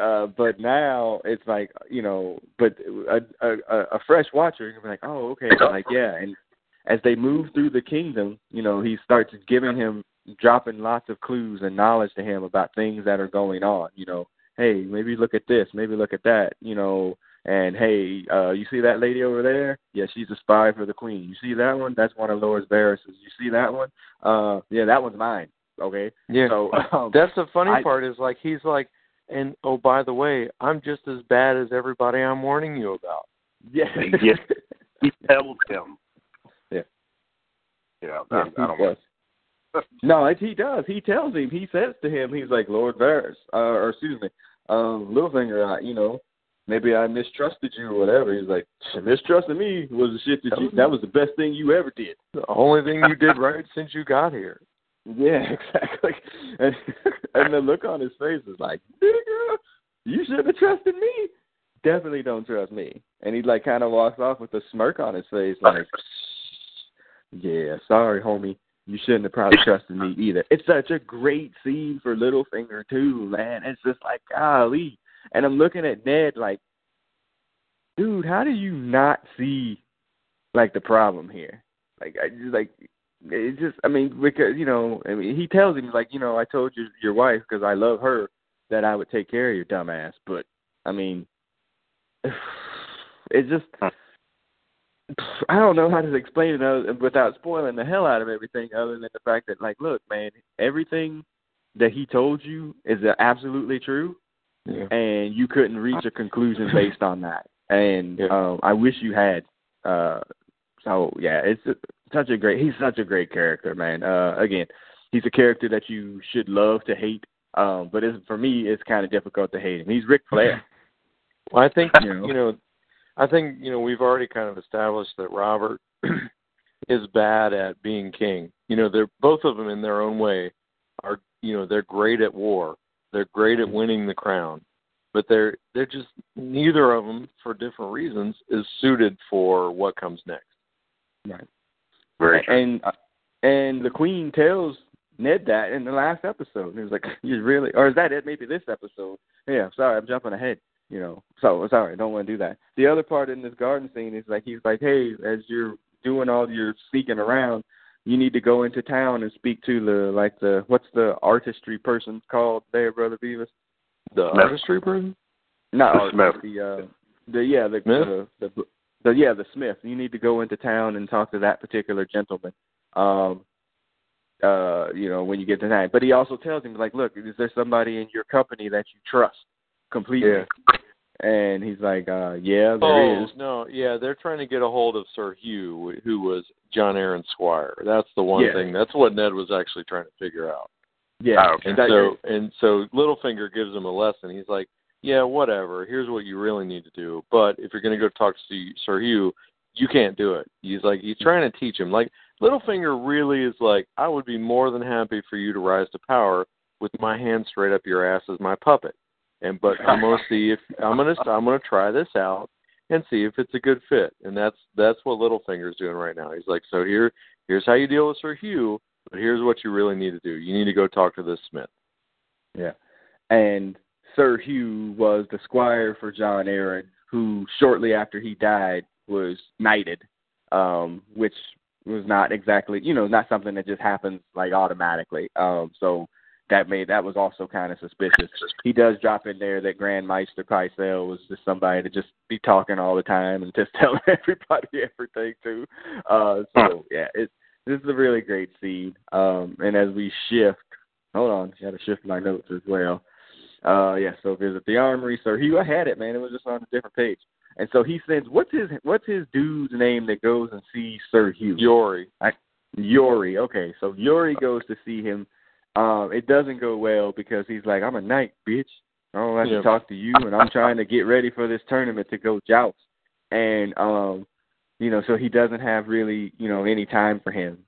uh, but now it's like you know, but a, a a fresh watcher can be like, oh, okay, like yeah, and as they move through the kingdom, you know, he starts giving him, dropping lots of clues and knowledge to him about things that are going on. You know, hey, maybe look at this, maybe look at that. You know, and hey, uh, you see that lady over there? Yeah, she's a spy for the queen. You see that one? That's one of Lord Varys's. You see that one? Uh, yeah, that one's mine. Okay. Yeah. So um, that's the funny I, part is like he's like and oh, by the way, I'm just as bad as everybody I'm warning you about. Yeah. yes. He tells him. Yeah. Yeah. Yeah, I, I don't he does. no, he does. He tells him. He says to him, he's like, Lord Varys, uh, or excuse me, um, Littlefinger, I, you know, maybe I mistrusted you or whatever. He's like, mistrusting me was the shit that you, that was the best thing you ever did. The only thing you did right since you got here. Yeah, exactly. And, and the look on his face is like, nigga, you should have trusted me. Definitely don't trust me. And he like kind of walks off with a smirk on his face, like, yeah, sorry, homie. You shouldn't have probably trusted me either. It's such a great scene for Littlefinger too, man. It's just like golly. And I'm looking at Ned like, dude, how do you not see like the problem here? Like I just like it just I mean because you know I mean he tells him like you know I told your your wife because I love her that I would take care of your dumb ass, but I mean it's just I don't know how to explain it other, without spoiling the hell out of everything other than the fact that like look man everything that he told you is absolutely true Yeah. and you couldn't reach a conclusion based on that and Yeah. um I wish you had uh so yeah it's such a great he's such a great character man uh again he's a character that you should love to hate um but it's for me it's kind of difficult to hate him he's Ric Flair Well, I think You know. you know, I think you know we've already kind of established that Robert is bad at being king. You know, they're both of them in their own way are you know they're great at war. They're great at winning the crown, but they're they're just neither of them for different reasons is suited for what comes next. right Very true. and uh, and the queen tells Ned that in the last episode. And he was like, "You really?" Or is that it? Maybe this episode. Yeah. Sorry, I'm jumping ahead. You know. So sorry, I don't want to do that. The other part in this garden scene is like he's like, "Hey, as you're doing all your sneaking around, you need to go into town and speak to the like the what's the artistry person called there, brother Beavis? The Smith. artistry person. No, The art, The uh, the yeah the, Smith? the the the yeah the Smith. You need to go into town and talk to that particular gentleman. Um, uh, you know, when you get to town. But he also tells him like, look, is there somebody in your company that you trust completely? Yeah. And he's like, uh, yeah, there oh is. no, yeah, they're trying to get a hold of Sir Hugh, who was Jon Arryn Squire. That's the one Yeah. thing. That's what Ned was actually trying to figure out. Yeah. Oh, okay. And so and so Littlefinger gives him a lesson. He's like, Yeah, whatever. Here's what you really need to do. But if you're gonna go talk to Sir Hugh, you can't do it. He's like he's trying to teach him. Like Littlefinger really is like, I would be more than happy for you to rise to power with my hand straight up your ass as my puppet. And but I'm gonna see if I'm gonna I'm gonna try this out and see if it's a good fit. And that's that's what Littlefinger's doing right now. He's like, So here here's how you deal with Sir Hugh But here's what you really need to do. You need to go talk to this Smith. Yeah. And Sir Hugh was the squire for Jon Arryn, who shortly after he died was knighted, um, which was not exactly, you know, not something that just happens like automatically. Um, so that made that was also kind of suspicious. He does drop in there that Grand Maester Pycelle was just somebody to just be talking all the time and just telling everybody everything too. Uh, so yeah, it's this is a really great scene. Um, and as we shift, hold on, got to shift my notes as well. Uh, yeah, so visit the armory. Sir Hugh, I had it, man. It was just on a different page. And so he sends what's his what's his dude's name that goes and sees Sir Hugh? Yori. I, Yorri. Okay, so Yorri goes to see him. Um, it doesn't go well because he's like, I'm a knight, bitch. I don't have Yeah. to talk to you, and I'm trying to get ready for this tournament to go joust. And um, you know, so he doesn't have really, you know, any time for him.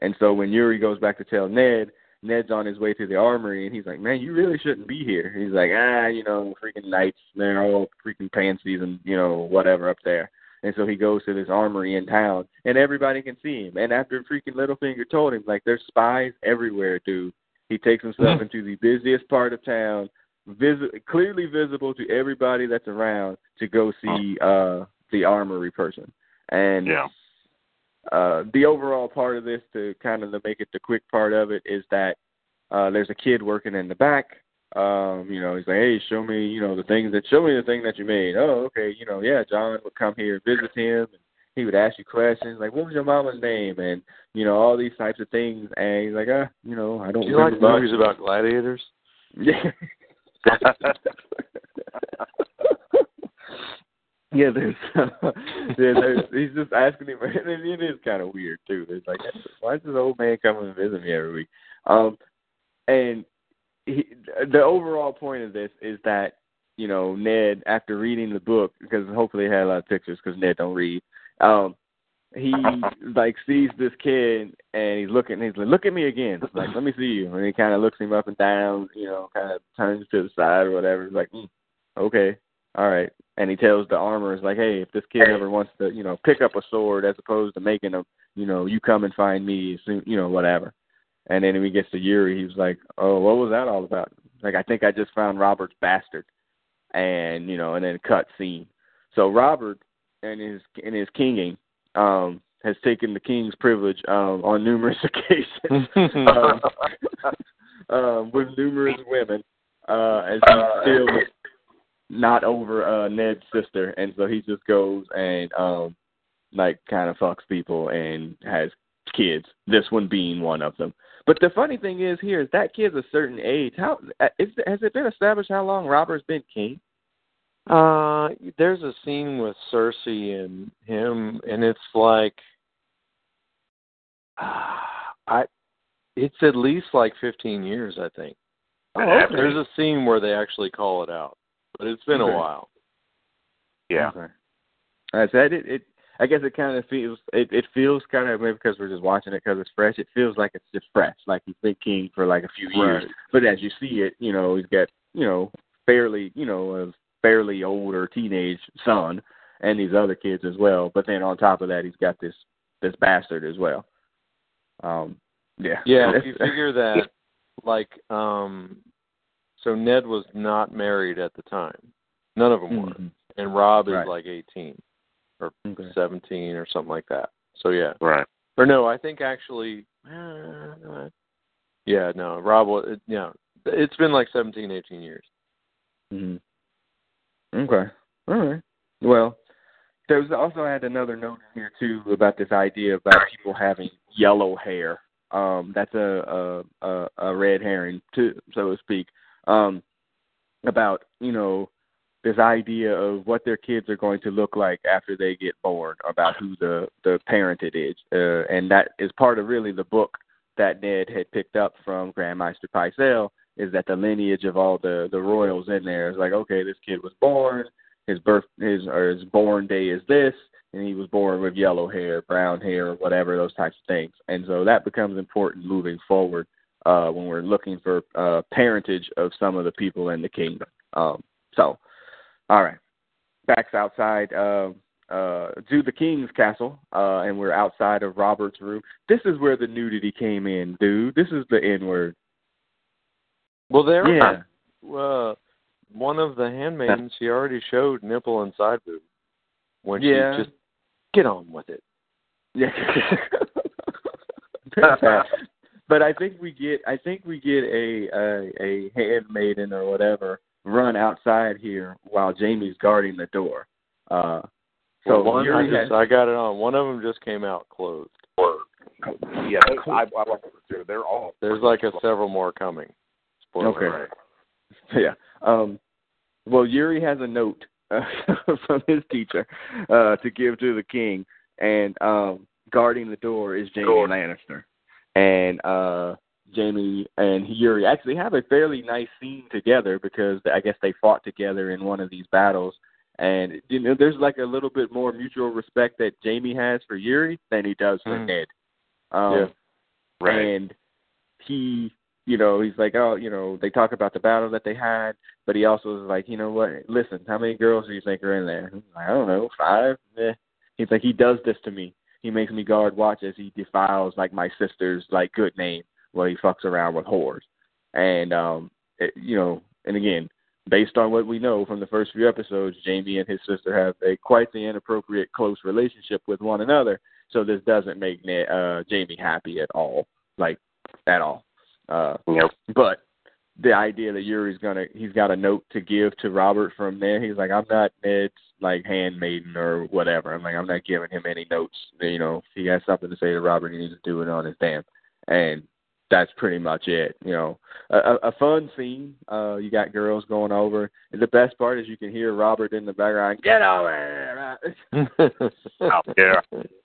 And so when Yuri goes back to tell Ned, Ned's on his way to the armory, and he's like, "Man, you really shouldn't be here." He's like, "Ah, you know, freaking knights, they're all freaking pansies and you know whatever up there." And so he goes to this armory in town, and everybody can see him. And after freaking Littlefinger told him, like, there's spies everywhere, dude. He takes himself into the busiest part of town, visi- clearly visible to everybody that's around, to go see uh the armory person. And Yeah. Uh, the overall part of this, to kind of make it the quick part of it, is that uh, there's a kid working in the back. Um, you know, he's like, "Hey, show me, you know, the things that show me the thing that you made." Oh, okay, you know, yeah. Jon would come here and visit him, and he would ask you questions like, "What was your mama's name?" and you know, all these types of things. And he's like, "Ah, you know, I don't." Do you like much." movies about gladiators? Yeah. yeah, there's, yeah, there's, he's just asking him, and it is kind of weird too. It's like, why is this old man coming and visit me every week? Um, and he, the overall point of this is that you know Ned, after reading the book, because hopefully he had a lot of pictures, because Ned don't read. Um, he like sees this kid and he's looking. He's like, "Look at me again." Like, "Let me see you." And he kind of looks him up and down. You know, kind of turns to the side or whatever. He's like, mm, "Okay, all right." And he tells the armorers like, "Hey, if this kid ever wants to, you know, pick up a sword as opposed to making them, you know, you come and find me, you know, whatever." And then when he gets to Yuri, he's like, "Oh, what was that all about?" Like, I think I just found Robert's bastard, and you know, and then cut scene. So Robert and his and his kinging um, has taken the king's privilege um, on numerous occasions um, um, with numerous women, uh, as he's still not over uh, Ned's sister, and so he just goes and um, like kind of fucks people and has kids. This one being one of them. But the funny thing is here is that kid's a certain age. How uh, has it been established how long Robert's been king? Uh, there's a scene with Cersei and him, and it's like, I, it's at least like 15 years, I think. Oh, okay. There's a scene where they actually call it out, but it's been Okay. a while. Yeah. Okay. I said it. It. I guess it kind of feels. It. It feels kind of maybe because we're just watching it because it's fresh. It feels like it's just fresh, like he's been king for like a few years. Right. But as you see it, you know, he's got you know fairly, you know, a fairly older teenage son and these other kids as well. But then on top of that, he's got this this bastard as well. Um. Yeah. Yeah, if you figure that, like, um, so Ned was not married at the time. None of them were, Mhm. and Robb is Right. like 18 or Okay. 17 or something like that. So yeah, Right. or no, I think actually, uh, yeah, no, Robb was, it, yeah, it's been like 17, 18 years. hmm Okay. All right. Well, there's also I had another note here too about this idea about people having yellow hair. Um, that's a a, a, a red herring, too, so to speak. Um, about you know this idea of what their kids are going to look like after they get born, about who the the parent it is, uh, and that is part of really the book that Ned had picked up from Grand Maester Pycelle is that the lineage of all the the royals in there is like okay this kid was born his birth his or his born day is this and he was born with yellow hair brown hair whatever those types of things. And so that becomes important moving forward uh when we're looking for uh parentage of some of the people in the kingdom um so all right backs outside uh uh to the king's castle, uh, and we're outside of Robert's room. This is where the nudity came in, dude. This is the N word. Well, there. Yeah. Uh, one of the handmaidens, she already showed nipple and side boob when Yeah. she just get on with it. Yeah. but I think we get I think we get a a, a handmaiden or whatever run outside here while Jaime's guarding the door. Uh so well, one I, just, has, I got it on. One of them just came out closed. Or, Yeah, I, I like them too. They're all. There's like a several more coming. Spoiler Okay. alert. yeah. Um well Yuri has a note uh, from his teacher uh to give to the king and um guarding the door is Jaime Door. Lannister. And uh Jaime and Yuri actually have a fairly nice scene together because I guess they fought together in one of these battles. And you know, there's like a little bit more mutual respect that Jaime has for Yuri than he does for Mhm. Ned. Um, Yeah. Right. and he you know he's like oh you know they talk about the battle that they had but he also is like you know what listen how many girls do you think are in there like, i don't know five eh. he's like he does this to me he makes me guard watch as he defiles like my sister's like good name while he fucks around with whores and um it, you know and again based on what we know from the first few episodes jaime and his sister have a quite the inappropriate close relationship with one another so this doesn't make uh jaime happy at all like at all. Uh, Yep. but the idea that Yuri's gonna he's got a note to give to Robert from there. He's like, I'm not Ned's like handmaiden or whatever. I'm like, I'm not giving him any notes. You know, if he has something to say to Robert, he needs to do it on his damn. And that's pretty much it. You know, a, a a fun scene. Uh, you got girls going over. And the best part is you can hear Robert in the background. Get over here. Out there.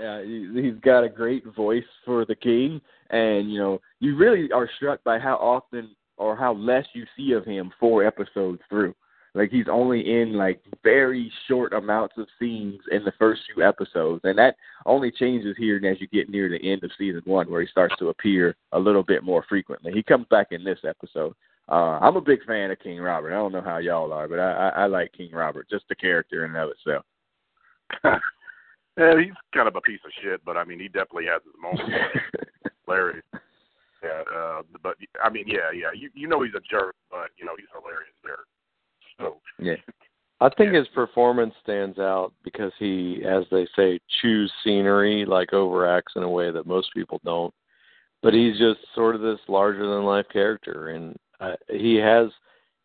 Yeah, he, he's got a great voice for the king, and you know you really are struck by how often or how less you see of him four episodes through. Like he's only in like very short amounts of scenes in the first few episodes, and that only changes here as you get near the end of season one, where he starts to appear a little bit more frequently. He comes back in this episode. Uh, I'm a big fan of King Robert. I don't know how y'all are, but I, I, I like King Robert, just the character in and of itself. yeah, he's kind of a piece of shit, but I mean, he definitely has his moments. hilarious. Yeah, uh, but I mean, yeah, yeah. You you know he's a jerk, but you know he's hilarious jerk. So yeah. I think his performance stands out because he, as they say, chews scenery, like overacts in a way that most people don't. But he's just sort of this larger than life character, and uh, he has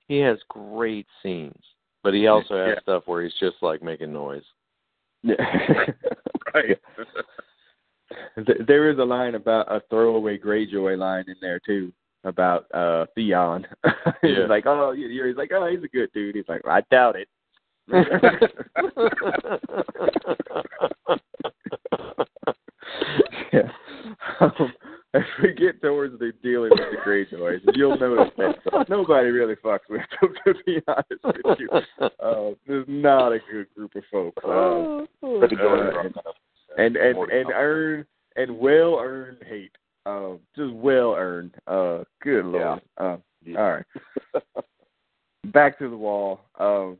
he has great scenes, but he also has Yeah. stuff where he's just like making noise. Yeah. right. Th- there is a line about a throwaway Greyjoy line in there too about uh Theon. he's Yeah. like, oh, you're, he's like, oh, he's a good dude. He's like, I doubt it. yeah. Um, as we get towards the dealing with the Greyjoys, you'll notice that nobody really fucks with them. To be honest with you, uh, this is not a good group of folks. Uh, Uh. And and and earn and well earned hate. Um, just well earned. Uh, good lord. Uh, Yeah. all right. Back to the wall. Um,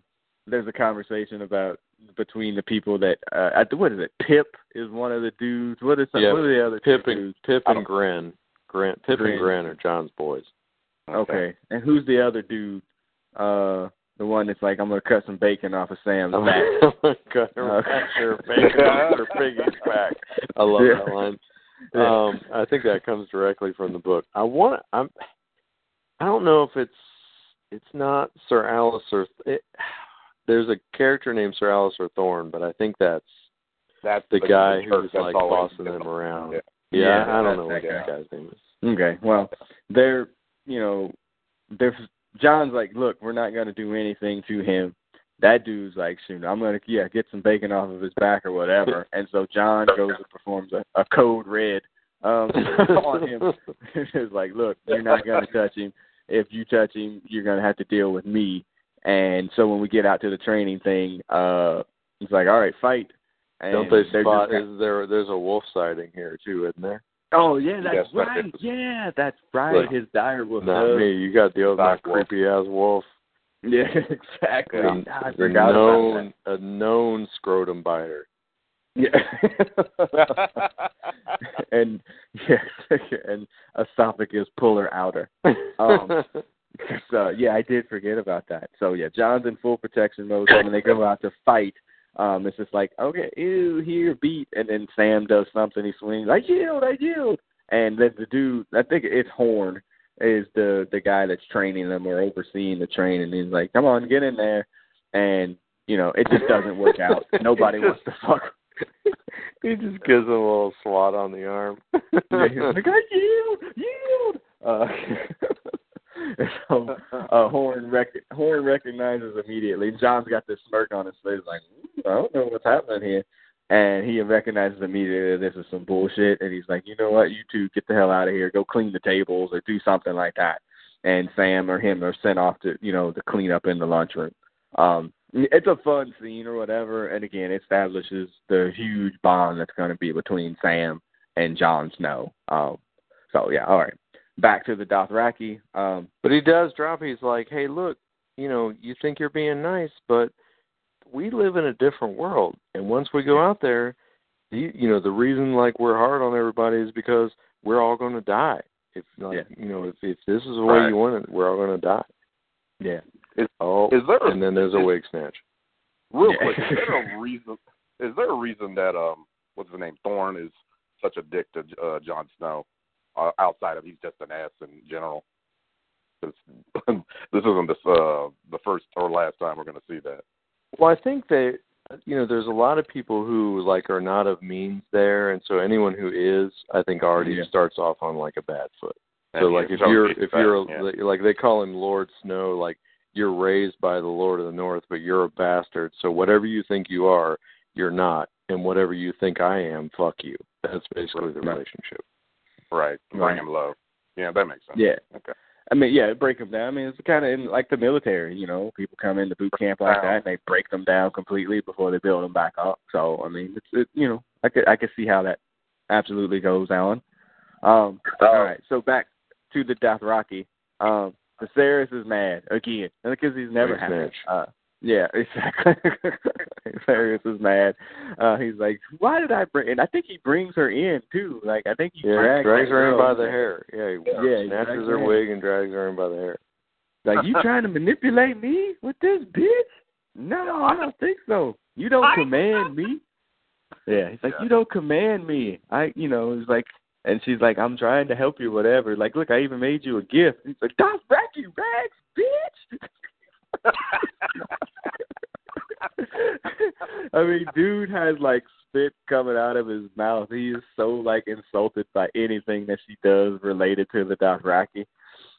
there's a conversation about between the people that uh, what is it? Pip is one of the dudes. What is some, Yeah, what are the other Pip two and dudes? Pip and don't- Grant, Pip Grenn. and Grenn are Jon's boys. Okay. And who's the other dude? Uh, the one that's like, I'm gonna cut some bacon off of Sam's back. Cut Uh, her back, bacon off her piggy's back. I love Yeah. that line. Yeah. Um, I think that comes directly from the book. I want. I'm. I don't know if it's. It's not Sir Alistair. It, there's a character named Sir Alistair Thorne, but I think that's That's the guy church who's like bossing them around. Yeah. Yeah, Yeah, I don't that's know what that that guy. guy's name is. Okay, well, they're you know, they're Jon's like, look, we're not gonna do anything to him. That dude's like, shoot, I'm gonna yeah get some bacon off of his back or whatever. And so Jon goes and performs a, a code red um, on him. it's like, look, you're not gonna touch him. If you touch him, you're gonna have to deal with me. And so when we get out to the training thing, uh, he's like, all right, fight. And Don't they spot? just- Is there? There's a wolf sighting here too, isn't there? Oh yeah, that's right. Yeah, that's right. Like, His dire wolf. Not me. You got the Black wolf. creepy ass wolf. Yeah, exactly. And I a forgot about known a known scrotum biter. Yeah. and yeah, and esophagus puller outer. Um, so yeah, I did forget about that. So yeah, Jon's in full protection mode. So when they go out to fight, um, it's just like, okay, ew, here, beat, and then Sam does something. He swings, I yield, I yield, and then the dude, I think it's Thorne, is the the guy that's training them or overseeing the training. He's like, come on, get in there, and you know, it just doesn't work out. Nobody wants to fuck. he just gives him a little swat on the arm. yeah, he's like, I yield, yield. Uh, so uh, Thorne rec- Thorne recognizes immediately. Jon's got this smirk on his face, like "Mm, I don't know what's happening here, and he recognizes immediately that this is some bullshit. And he's like, you know what, you two get the hell out of here, go clean the tables or do something like that. And Sam or him are sent off to you know to clean up in the lunchroom. Um, it's a fun scene or whatever, and again, it establishes the huge bond that's going to be between Sam and Jon Snow. Um, so yeah, all right. Back to the Dothraki. Um, But he does drop. He's like, "Hey, look, you know, you think you're being nice, but we live in a different world. And once we go out there, you, you know, the reason like we're hard on everybody is because we're all going to die. If like, Yeah. you know, if if this is the way Right. you want it, we're all going to die. yeah, Oh, Is there a- and then there's a is- wig snatch. Real Yeah. quick, is there a reason? Is there a reason that um, what's the name, Thorne is such a dick to uh, Jon Snow, outside of he's just an ass in general. this isn't the uh, the first or last time we're going to see that. Well, I think that you know, there's a lot of people who like are not of means there, and so anyone who is, I think, already Yeah. starts off on like a bad foot. So And like if you're if you're yeah. like they call him Lord Snow, like you're raised by the Lord of the North, but you're a bastard. So whatever you think you are, you're not, and whatever you think I am, fuck you. That's basically the relationship. Right, bring Right. him low. Yeah, that makes sense. yeah. Okay. I mean, yeah, break them down. I mean, it's kind of in like the military. You know, people come into boot camp like that, and they break them down completely before they build them back up. So, I mean, it's it, you know, I could I could see how that absolutely goes, Alan. Um, all right, so back to the Dothraki. Um, Viserys is mad again because he's never Wig happy. Uh, yeah, exactly. Viserys is mad. Uh, he's like, "Why did I bring?" And I think he brings her in too. Like, I think he Yeah, drags, drags that her in by the hair. Yeah, he Yeah, snatches drags her her in. wig and drags her in by the hair. Like, you trying to manipulate me with this bitch? No, I don't think so. You don't command me. Yeah, he's like, Yeah. you don't command me. I, you know, he's like, and she's like, I'm trying to help you, whatever. Like, look, I even made you a gift. He's like, Doc Racky Rags, bitch. I mean, dude has like spit coming out of his mouth. He is so like insulted by anything that she does related to the Dothraki.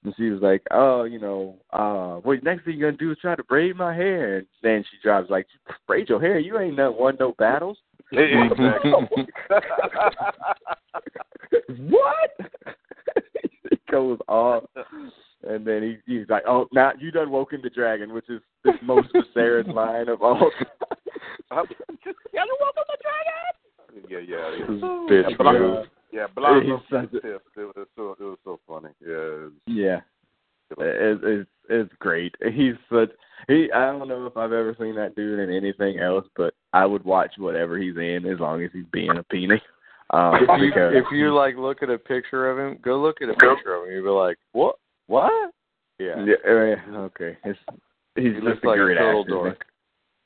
And she was like, "Oh, you know, uh, what next thing you're gonna do is try to braid my hair?" And then she drops like, "Braid your hair? You ain't not won no battles." What? He goes off, and then he he's like, "Oh, now you done woken the dragon," which is the most Viserys line of all. yeah, yeah, yeah. This oh, bitch Yeah, but I- move. Yeah, Blanco He's such a- It was so it was so funny. Yeah. Yeah, It was, it's it's it's great. He's such he. I don't know if I've ever seen that dude in anything else, but I would watch whatever he's in as long as he's being a peony. Um, If you, because if you like look at a picture of him, go look at a picture of him. You'll be like, what? What? Yeah. yeah, okay, it's he's He just a like a great total actor,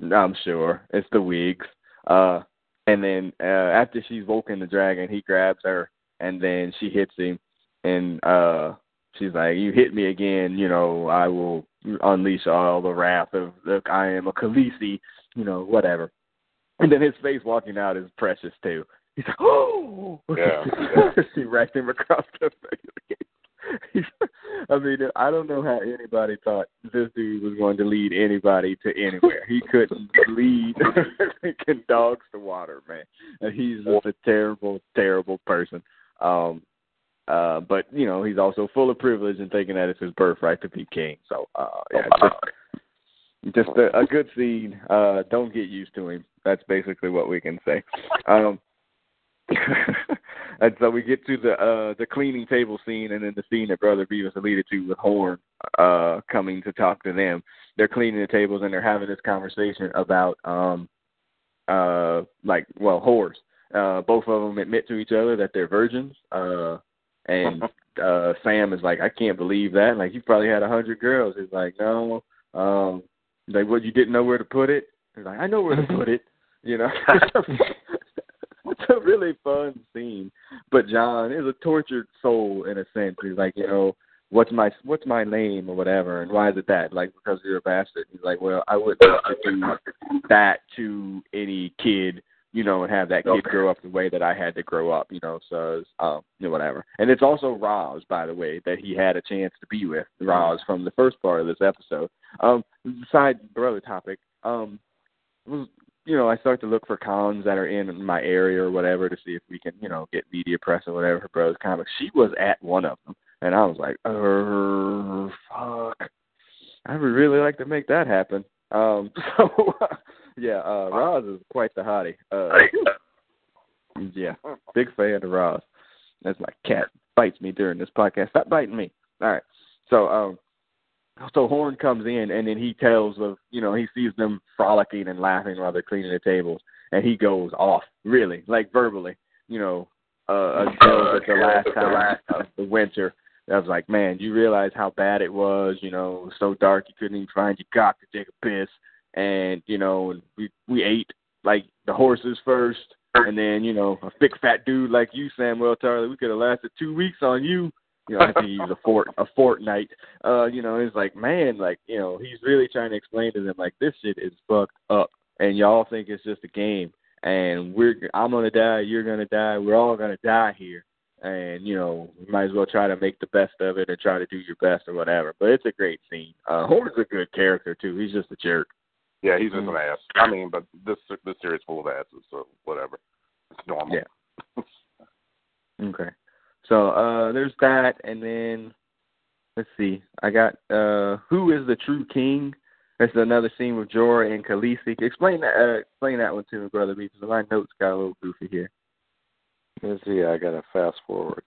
dork. I'm sure it's the wigs. Uh, and then uh, after she's woken the dragon, he grabs her, and then she hits him, and uh, she's like, "You hit me again, you know, I will unleash all the wrath of look, I am a Khaleesi, you know, whatever." And then his face walking out is precious too. He's like, "Oh!" Yeah. she racked him across the face. I mean, I don't know how anybody thought this dude was going to lead anybody to anywhere. He couldn't lead freaking dogs to water, man. And he's just a terrible, terrible person. Um, uh, but you know, he's also full of privilege and thinking that it's his birthright to be king. So, uh, yeah, just, just a, a good scene. Uh, don't get used to him. That's basically what we can say. Um, and so we get to the uh the cleaning table scene, and then the scene that Brother Beavis alluded to with Thorne uh coming to talk to them. They're cleaning the tables and they're having this conversation about um uh like well whores. Uh, both of them admit to each other that they're virgins. Uh, and uh Sam is like, I can't believe that. Like you probably had a hundred girls. He's like, no. Um, like what you didn't know where to put it. He's like, I know where to put it. You know. it's a really fun scene. But Jon is a tortured soul in a sense. He's like, you know, what's my what's my name or whatever, and why is it that? Like because you're a bastard. He's like, well, I wouldn't do that to any kid, you know, and have that kid Okay. grow up the way that I had to grow up, you know. So um, you know, whatever. And it's also Ros, by the way, that he had a chance to be with Ros from the first part of this episode. Um, side brother topic. Um, was you know, I start to look for cons that are in my area or whatever to see if we can, you know, get media press or whatever for Bros Comics. She was at one of them, and I was like, "Uh, fuck." I would really like to make that happen. Um, so yeah, uh, Ros is quite the hottie. Uh, yeah, big fan of Ros. That's my cat bites me during this podcast. Stop biting me. All right. So um, so Thorne comes in and then he tells of you know he sees them frolicking and laughing while they're cleaning the tables and he goes off really like verbally you know uh until the last time of the winter. I was like man you realize how bad it was you know it was so dark you couldn't even find your cock to take a piss and you know we we ate like the horses first and then you know a big fat dude like you Samuel Tarly we could have lasted two weeks on you you know, I think he used a fort a fortnight. Uh, you know, it's like, man, like, you know, he's really trying to explain to them like this shit is fucked up and y'all think it's just a game and we're I'm gonna die, you're gonna die, we're all gonna die here. And, you know, you might as well try to make the best of it and try to do your best or whatever. But it's a great scene. Uh Thorne's a good character too. He's just a jerk. Yeah, he's just an ass. I mean, but this this series full of asses, so whatever. It's normal. Yeah. Okay. So uh there's that and then let's see. I got uh who is the true king? That's another scene with Jorah and Khaleesi. Explain that uh, explain that one to me, brother, because my notes got a little goofy here. Let's see. I got to fast forward.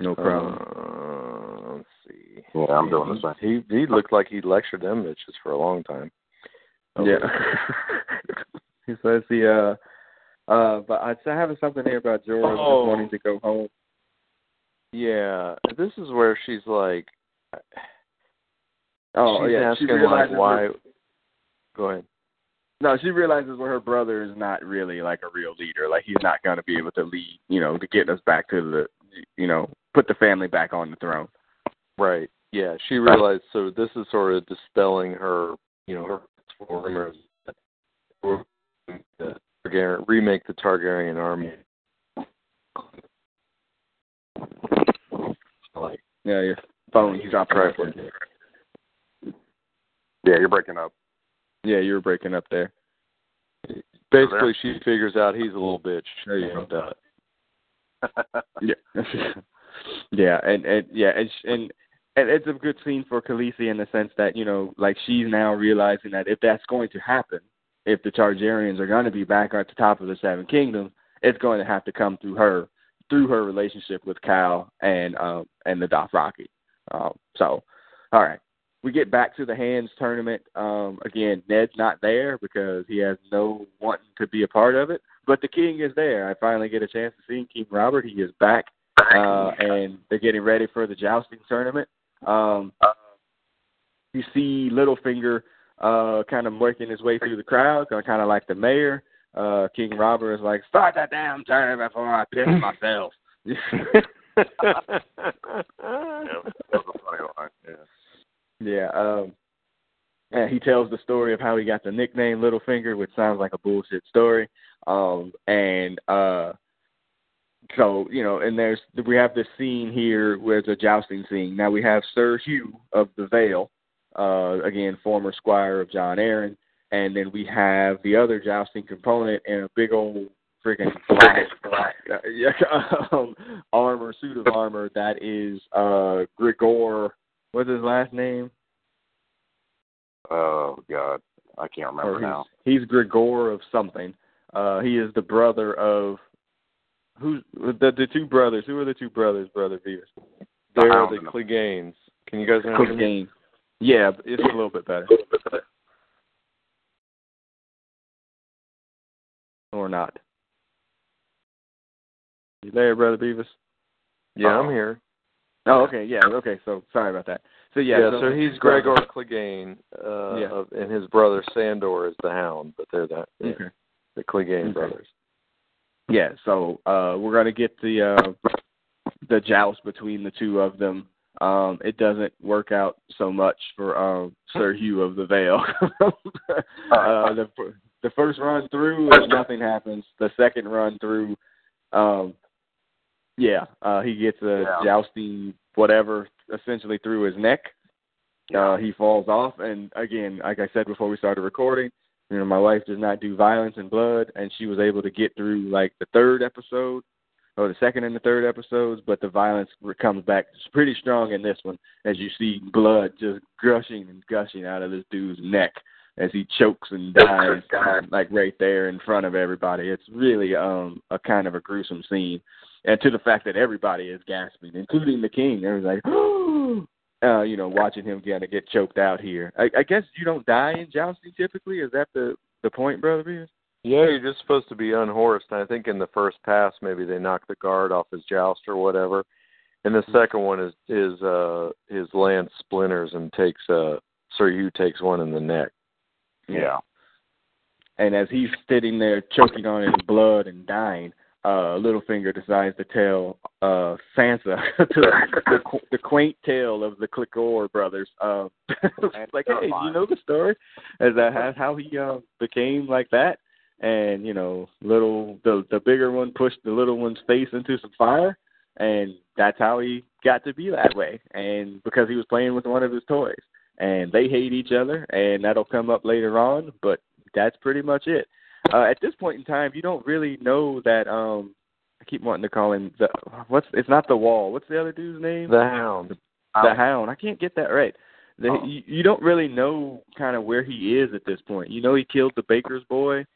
No problem. Uh, let's see. Yeah, I'm doing the same. He he looked like he lectured them bitches for a long time. yeah. so let's see, uh uh but I I have something here about Jorah Oh. just wanting to go home. Yeah, this is where she's like, Oh she's yeah. asking she like realizes why. her- Go ahead. No, she realizes where her brother is not really like a real leader. Like he's not going to be able to lead, you know, to get us back to the, you know, put the family back on the throne. Right. Yeah, she realized. So this is sort of dispelling her, you know, her rumors that we're going to remake the Targaryen army. Like, Yeah, your phone you dropped right. Yeah, you're breaking up. Yeah, you were breaking up there. basically, she figures out he's a little bitch. There you uh, Yeah, yeah, and and yeah, and and and it's a good scene for Khaleesi in the sense that you know, like she's now realizing that if that's going to happen, if the Targaryens are going to be back at the top of the Seven Kingdoms, it's going to have to come through her, through her relationship with Khal and um and the Dothraki. Um, so, all right, we get back to the hands tournament. Um, again, Ned's not there because he has no wanting to be a part of it. But the king is there. I finally get a chance to see King Robert. He is back, uh, and they're getting ready for the jousting tournament. Um, you see Littlefinger uh, kind of working his way through the crowd, kind of like the mayor. Uh, King Robert is like, "Start that damn tournament before I piss myself." Yeah, that was a funny line. Yeah. Yeah. Um and he tells the story of how he got the nickname Littlefinger, which sounds like a bullshit story. Um and uh so, you know, and there's we have this scene here where it's a jousting scene. Now we have Sir Hugh of the Vale, uh again, former squire of Jon Arryn, and then we have the other jousting component in a big old freaking black, black yeah, um, armor, suit of armor that is uh Gregor what's his last name? Oh God, I can't remember Or now. He's, he's Gregor of something. Uh, he is the brother of who's the the two brothers? Who are the two brothers, brother Beavis? They're the. Cleganes. Can you guys me? game. Yeah, it's a little bit better. Or not. You there, brother Beavis? Yeah, I'm here. Oh, okay, yeah, okay. So sorry about that. So yeah, Yeah, so he's Gregor Clegane, uh, Yeah. of, and his brother Sandor is the Hound, but they're the Okay. the Clegane Okay. brothers. Yeah, so uh we're gonna get the uh the joust between the two of them. Um it doesn't work out so much for um Sir Hugh of the Vale. uh the the first run through nothing happens. The second run through um yeah, uh he gets a Yeah. jousting whatever essentially through his neck. Uh he falls off and again, like I said before we started recording, you know, my wife does not do violence and blood, and she was able to get through like the third episode or the second and the third episodes, but the violence comes back pretty strong in this one as you see blood just gushing and gushing out of this dude's neck as he chokes and dies like right there in front of everybody. It's really um a kind of a gruesome scene. And to the fact that everybody is gasping, including the king. They're like, uh, you know, watching him kind of get choked out here. I, I guess you don't die in jousting typically. Is that the the point, brother? Beers? Yeah, you're just supposed to be unhorsed. And I think in the first pass, maybe they knock the guard off his joust or whatever. And the second one is is uh his lance splinters and takes uh Sir Hugh takes one in the neck. Yeah. And as he's sitting there choking on his blood and dying, uh, Littlefinger decides to tell uh, Sansa the, the quaint tale of the Clegane brothers. Uh, like, hey, you know the story as that as how he uh, became like that, and you know, little the the bigger one pushed the little one's face into some fire, and that's how he got to be that way, and because he was playing with one of his toys, and they hate each other, and that'll come up later on, but that's pretty much it. Uh, at this point in time, you don't really know that. um I keep wanting to call him the what's. It's not the wall. What's the other dude's name? The Hound. the Hound. I can't get that right. The, Oh. you, you don't really know kind of where he is at this point. You know he killed the baker's boy,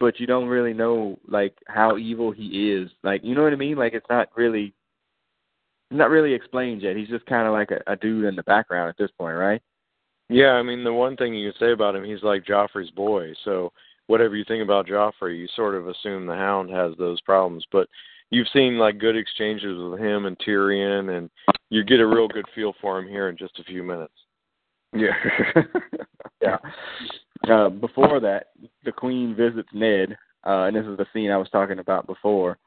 but you don't really know like how evil he is. Like you know what I mean? Like it's not really not really explained yet. He's just kind of like a, a dude in the background at this point, right? Yeah, I mean the one thing you say about him, he's like Joffrey's boy. So whatever you think about Joffrey, you sort of assume the Hound has those problems. But you've seen like good exchanges with him and Tyrion, and you get a real good feel for him here in just a few minutes. Yeah. yeah. Uh, before that, the Queen visits Ned, uh, and this is the scene I was talking about before.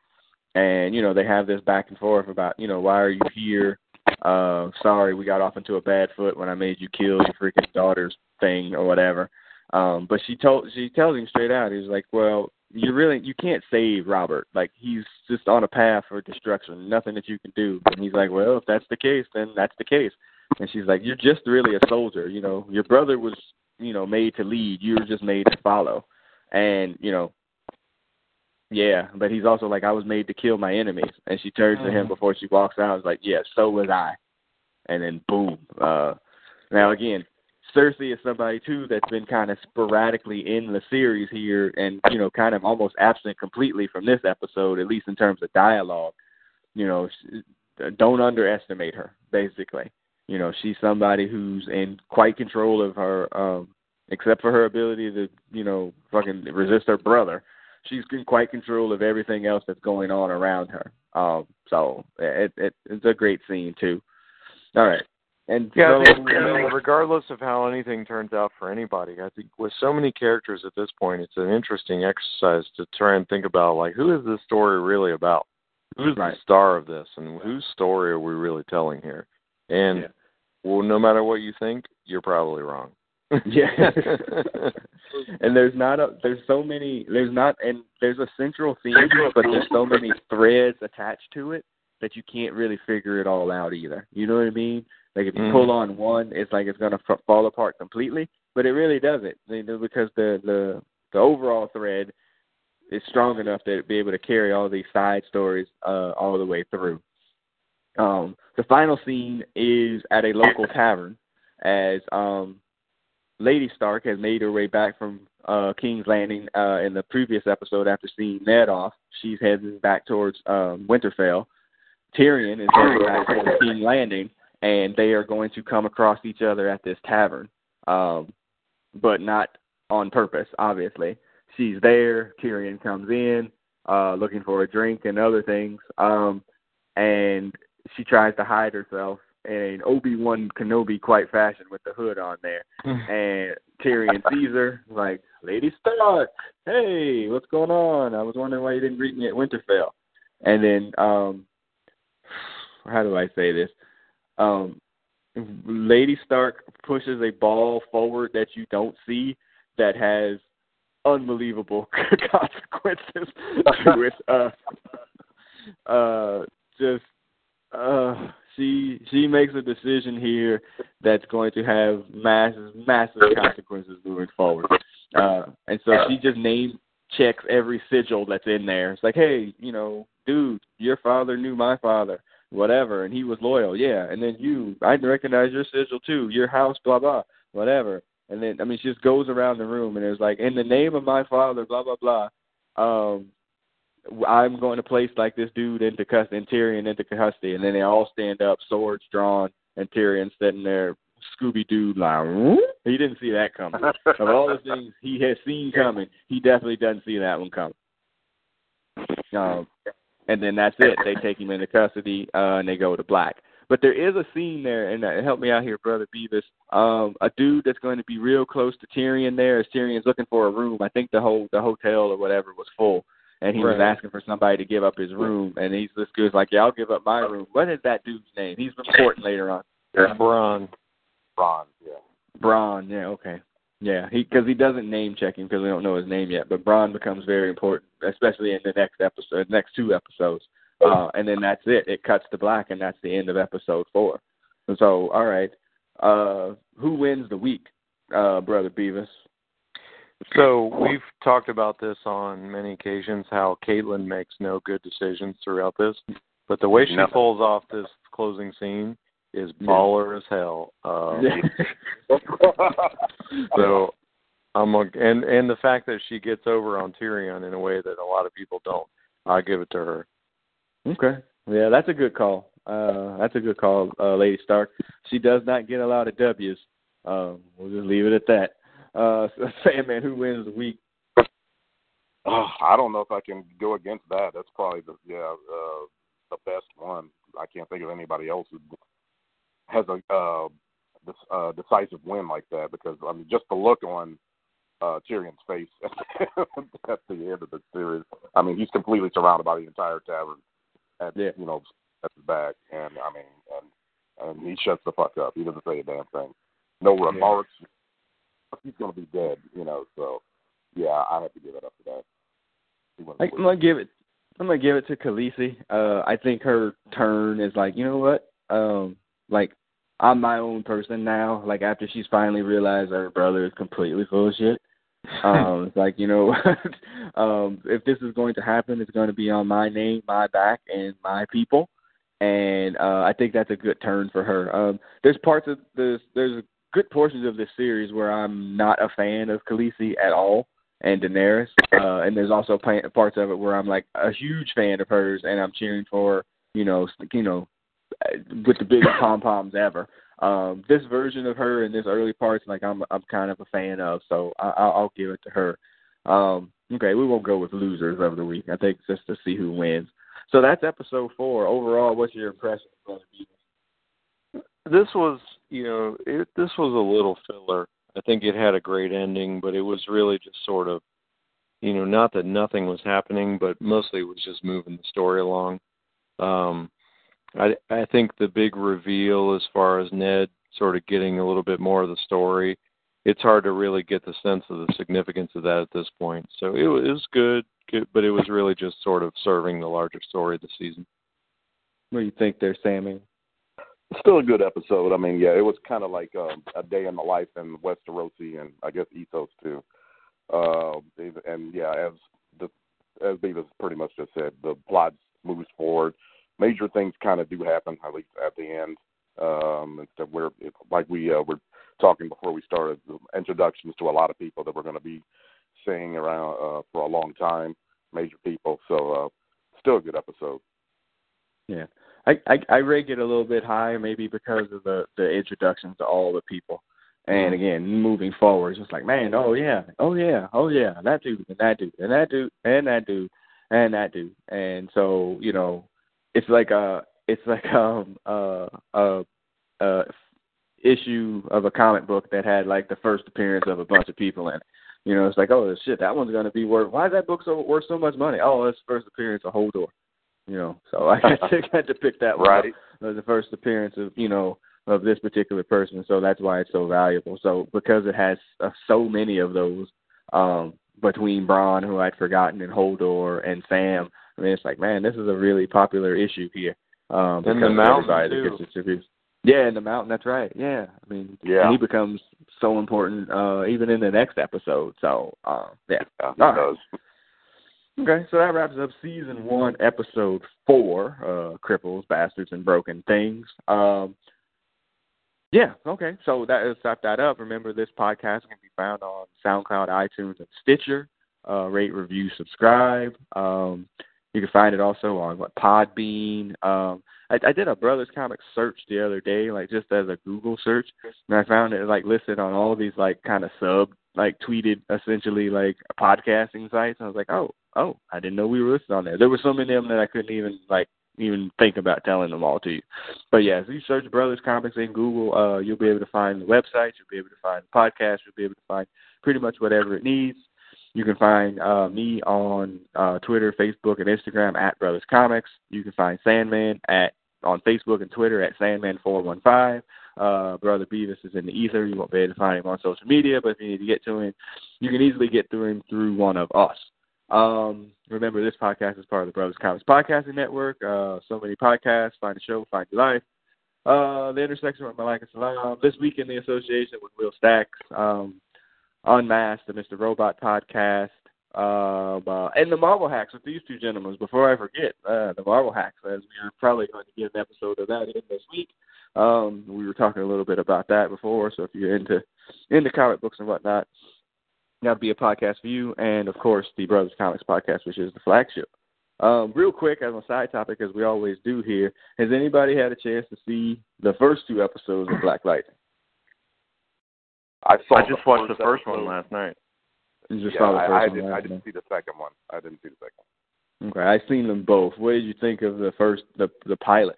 And, you know, they have this back and forth about, you know, why are you here? Uh, sorry, we got off into a bad foot when I made you kill your freaking daughter's thing or whatever. Um, but she told she tells him straight out, he's like, Well, you really you can't save Robert. Like he's just on a path for destruction. Nothing that you can do. And he's like, Well, if that's the case, then that's the case. And she's like, You're just really a soldier, you know. Your brother was, you know, made to lead, you were just made to follow. And, you know, yeah, but he's also like, I was made to kill my enemies. And she turns to him before she walks out. Is like, yeah, so was I. And then boom. Uh, now again, Cersei is somebody too that's been kind of sporadically in the series here, and you know, kind of almost absent completely from this episode, at least in terms of dialogue. You know, sh- don't underestimate her. Basically, you know, she's somebody who's in quite control of her. um Except for her ability to, you know, fucking resist her brother she's in quite control of everything else that's going on around her. Um, so it, it it's a great scene too. All right, and Yeah, so, I mean, regardless of how anything turns out for anybody, I think with so many characters at this point, it's an interesting exercise to try and think about like who is this story really about? Who's Right. the star of this, and whose story are we really telling here? And Yeah. well, no matter what you think, you're probably wrong. yeah. and there's not a there's so many there's not and there's a central theme, but there's so many threads attached to it that you can't really figure it all out either. You know what I mean? Like if you Mhm. pull on one, it's like it's gonna f- fall apart completely, but it really doesn't you know, because the the the overall thread is strong enough to be able to carry all these side stories uh all the way through. Um, the final scene is at a local tavern as um Lady Stark has made her way back from uh, King's Landing uh, in the previous episode after seeing Ned off. She's heading back towards um, Winterfell. Tyrion is heading back towards King's Landing, and they are going to come across each other at this tavern, um, but not on purpose, obviously. She's there. Tyrion comes in, uh, looking for a drink and other things, um, and she tries to hide herself in Obi Wan Kenobi quite fashion with the hood on there. and Tyrion her, like, Lady Stark, hey, what's going on? I was wondering why you didn't greet me at Winterfell. And then, um, how do I say this? Um, Lady Stark pushes a ball forward that you don't see that has unbelievable consequences to it. Uh, uh, just uh, she she makes a decision here that's going to have massive massive consequences moving forward. Uh, and so she just name checks every sigil that's in there. It's like, hey, you know, dude, your father knew my father, whatever, and he was loyal, yeah. And then you, I recognize your sigil too, your house, blah blah, whatever. And then I mean, she just goes around the room and it's like, in the name of my father, blah blah blah. Um, I'm going to place like this dude into custody, and Tyrion into custody, and then they all stand up, swords drawn, and Tyrion sitting there, Scooby Doo like, hmm? he didn't see that coming. of all the things he has seen coming, he definitely doesn't see that one coming. Um, and then that's it. They take him into custody, uh, and they go to black. But there is a scene there, and uh, help me out here, brother Beavis. Um, a dude that's going to be real close to Tyrion there, as Tyrion's looking for a room. I think the whole the hotel or whatever was full and he Right. was asking for somebody to give up his room, and he's this dude's like, "Yeah, I'll give up my room." What is that dude's name? He's important later on. Bronn. Ron, yeah. Bronn, yeah, okay, yeah, he because he doesn't name check him because we don't know his name yet, but Bronn becomes very important, especially in the next episode, next two episodes, uh, and then that's it. It cuts to black, and that's the end of episode four. And so, all right, uh, who wins the week, uh, brother Beavis? So we've talked about this on many occasions how Catelyn makes no good decisions throughout this, but the way she Nothing. pulls off this closing scene is Yeah. baller as hell. Um, Yeah. So I'm a, and and the fact that she gets over on Tyrion in a way that a lot of people don't, I give it to her. Okay. Yeah, that's a good call. Uh, that's a good call, uh, Lady Stark. She does not get a lot of W's. Um, we'll just leave it at that. Uh, Sandman, who wins the week? Oh, I don't know if I can go against that. That's probably the yeah uh, the best one. I can't think of anybody else who has a uh, this, uh, decisive win like that because I mean just the look on uh, Tyrion's face at the end of the series. I mean he's completely surrounded by the entire tavern, and Yeah. you know at his back, and I mean and and he shuts the fuck up. He doesn't say a damn thing. No remarks. He's gonna be dead, you know. So yeah, I have to give it up to that. He wins the I, I'm gonna give it. I'm gonna give it to Khaleesi. Uh, I think her turn is like, you know what? Um, like I'm my own person now. Like after she's finally realized her brother is completely full of shit. Um, it's like you know, what? um, if this is going to happen, it's going to be on my name, my back, and my people. And uh, I think that's a good turn for her. Um, there's parts of this. There's good portions of this series where I'm not a fan of Khaleesi at all and Daenerys. Uh, and there's also parts of it where I'm like a huge fan of hers and I'm cheering for her, you know, you know, uh, with the biggest pom poms ever. Um, this version of her in this early parts, like I'm, I'm kind of a fan of, so I, I'll, I'll give it to her. Um, okay, we won't go with losers of the week. I think just to see who wins. So that's episode four. Overall, what's your impression? Brother? This was, you know, it, this was a little filler. I think it had a great ending, but it was really just sort of, you know, not that nothing was happening, but mostly it was just moving the story along. Um, I I think the big reveal as far as Ned sort of getting a little bit more of the story, it's hard to really get the sense of the significance of that at this point. So it, was- good, good, but it was really just sort of serving the larger story of the season. What do you think there, Sammy? Still a good episode. I mean, yeah, it was kind of like um, a day in the life in Westerosi and I guess Essos too. Uh, and yeah, as the as Beavis pretty much just said, the plot moves forward. Major things kind of do happen, at least at the end. Um, and we're it, like we uh, were talking before we started, the introductions to a lot of people that we're going to be seeing around uh, for a long time, major people. So uh, still a good episode. Yeah, I, I I rate it a little bit higher, maybe because of the the introduction to all the people. And again, moving forward, it's just like, man, oh yeah, oh yeah, oh yeah, that dude, and that dude, and that dude, and that dude, and that dude. And so, you know, it's like a, it's like um uh uh uh issue of a comic book that had like the first appearance of a bunch of people in it. You know, it's like, oh shit, that one's gonna be worth. Why is that book so worth so much money? Oh, it's first appearance of Hodor. You know, so I had to pick that one right. up as the first appearance of you know of this particular person. So that's why it's so valuable. So because it has uh, so many of those um between Bronn, who I'd forgotten, and Hodor and Sam. I mean, it's like, man, this is a really popular issue here. Um, And the mountain, too. Yeah, and the mountain. That's right. Yeah, I mean, Yeah. he becomes so important uh even in the next episode. So, uh, yeah. Yeah, he All right. Okay, so that wraps up season one, episode four, uh, Cripples, Bastards, and Broken Things. Um, yeah, okay, so that is wrap that up. Remember, this podcast can be found on SoundCloud, iTunes, and Stitcher. Uh, rate, review, subscribe. Um, you can find it also on what Podbean. Um, I, I did a Brothers Comics search the other day, like just as a Google search, and I found it like listed on all these like kind of sub, like tweeted essentially like podcasting sites. I was like, oh, oh, I didn't know we were listed on there. There were so many of them that I couldn't even like even think about telling them all to you. But yeah, if you search Brothers Comics in Google, uh, you'll be able to find the website, you'll be able to find the podcast, you'll be able to find pretty much whatever it needs. You can find uh, me on uh, Twitter, Facebook, and Instagram at Brothers Comics. You can find Sandman at on Facebook and Twitter at Sandman415. Uh, Brother Beavis is in the ether. You won't be able to find him on social media, but if you need to get to him, you can easily get through him through one of us. Um, remember, this podcast is part of the Brothers Comics Podcasting Network. Uh, so many podcasts. Find the show, find your life. Uh, the intersection with Malika Salam. This week in the association with Will Stacks. Um, Unmasked, the Mr. Robot podcast, um, uh, and the Marvel Hacks with these two gentlemen. Before I forget, uh, the Marvel Hacks, as we are probably going to get an episode of that in this week. Um, we were talking a little bit about that before, so if you're into into comic books and whatnot, that'll be a podcast for you. And of course, the Brothers Comics podcast, which is the flagship. Um, real quick, as a side topic, as we always do here, has anybody had a chance to see the first two episodes of Black Lightning? I saw. I just watched the first first one last night. You just yeah, saw the I, first I one didn't. last I didn't night. see the second one. I didn't see the second one. Okay, I've seen them both. What did you think of the first, the the pilot?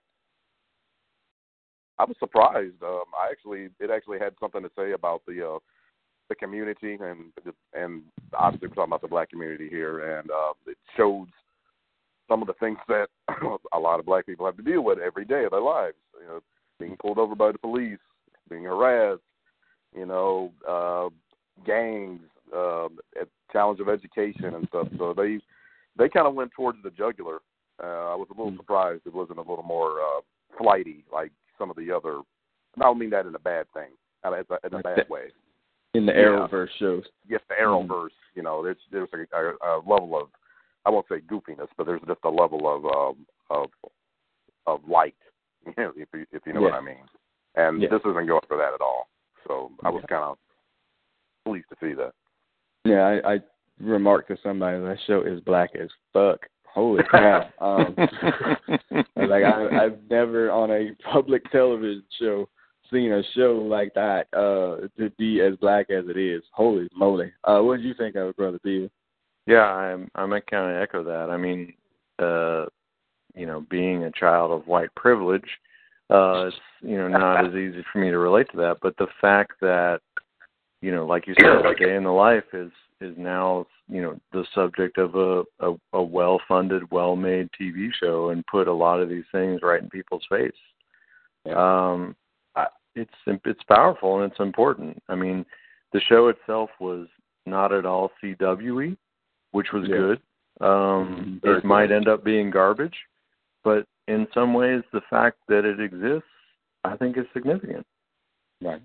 I was surprised. Um, I actually, it actually had something to say about the uh, the community and and obviously we're talking about the black community here, and uh, it showed some of the things that a lot of black people have to deal with every day of their lives. You know, being pulled over by the police, being harassed, you know, uh, gangs, uh, challenge of education and stuff. So they they kind of went towards the jugular. Uh, I was a little Mm. surprised it wasn't a little more uh, flighty like some of the other. and I don't mean that in a bad thing, uh, in a, in a bad way. In the Yeah. Arrowverse shows. Yes, the Arrowverse. You know, there's there's a, a, a level of I won't say goofiness, but there's just a level of um, of of light, if you, if you know what I mean. And Yeah. this isn't going for that at all. So I was Yeah. kind of pleased to see that. Yeah, I, I remarked to somebody that show is black as fuck. Holy cow! um, like I, I've never on a public television show seen a show like that uh to be as black as it is. Holy moly! Uh, what did you think of it, brother Beaver? Yeah, I'm I might kind of echo that. I mean, uh, you know, being a child of white privilege, uh, it's you know not as easy for me to relate to that. But the fact that, you know, like you said, a day in the life is is now you know the subject of a a, a well-funded, well-made TV show, and put a lot of these things right in people's face. Um, I, it's it's powerful and it's important. I mean, the show itself was not at all CWE, which was Yeah. good. Um, Very it might end up being garbage, but in some ways, the fact that it exists, I think, is significant. Right.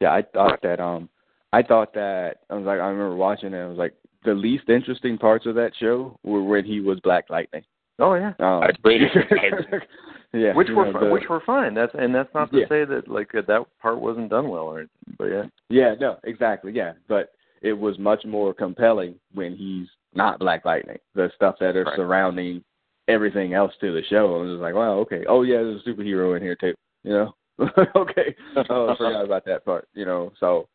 Yeah, I thought that um I thought that I was like I remember watching it, I was like the least interesting parts of that show were when he was Black Lightning. Oh yeah, Um, I agree. yeah. which were know, the- which were fine. That's and that's not to Yeah. say that like that part wasn't done well or anything. But yeah, Yeah, no, exactly, yeah. But it was much more compelling when he's not Black Lightning. The stuff that are Right. surrounding everything else to the show. And it was like, wow, okay. Oh yeah, there's a superhero in here too. You know, okay. Oh, I forgot about that part. You know, so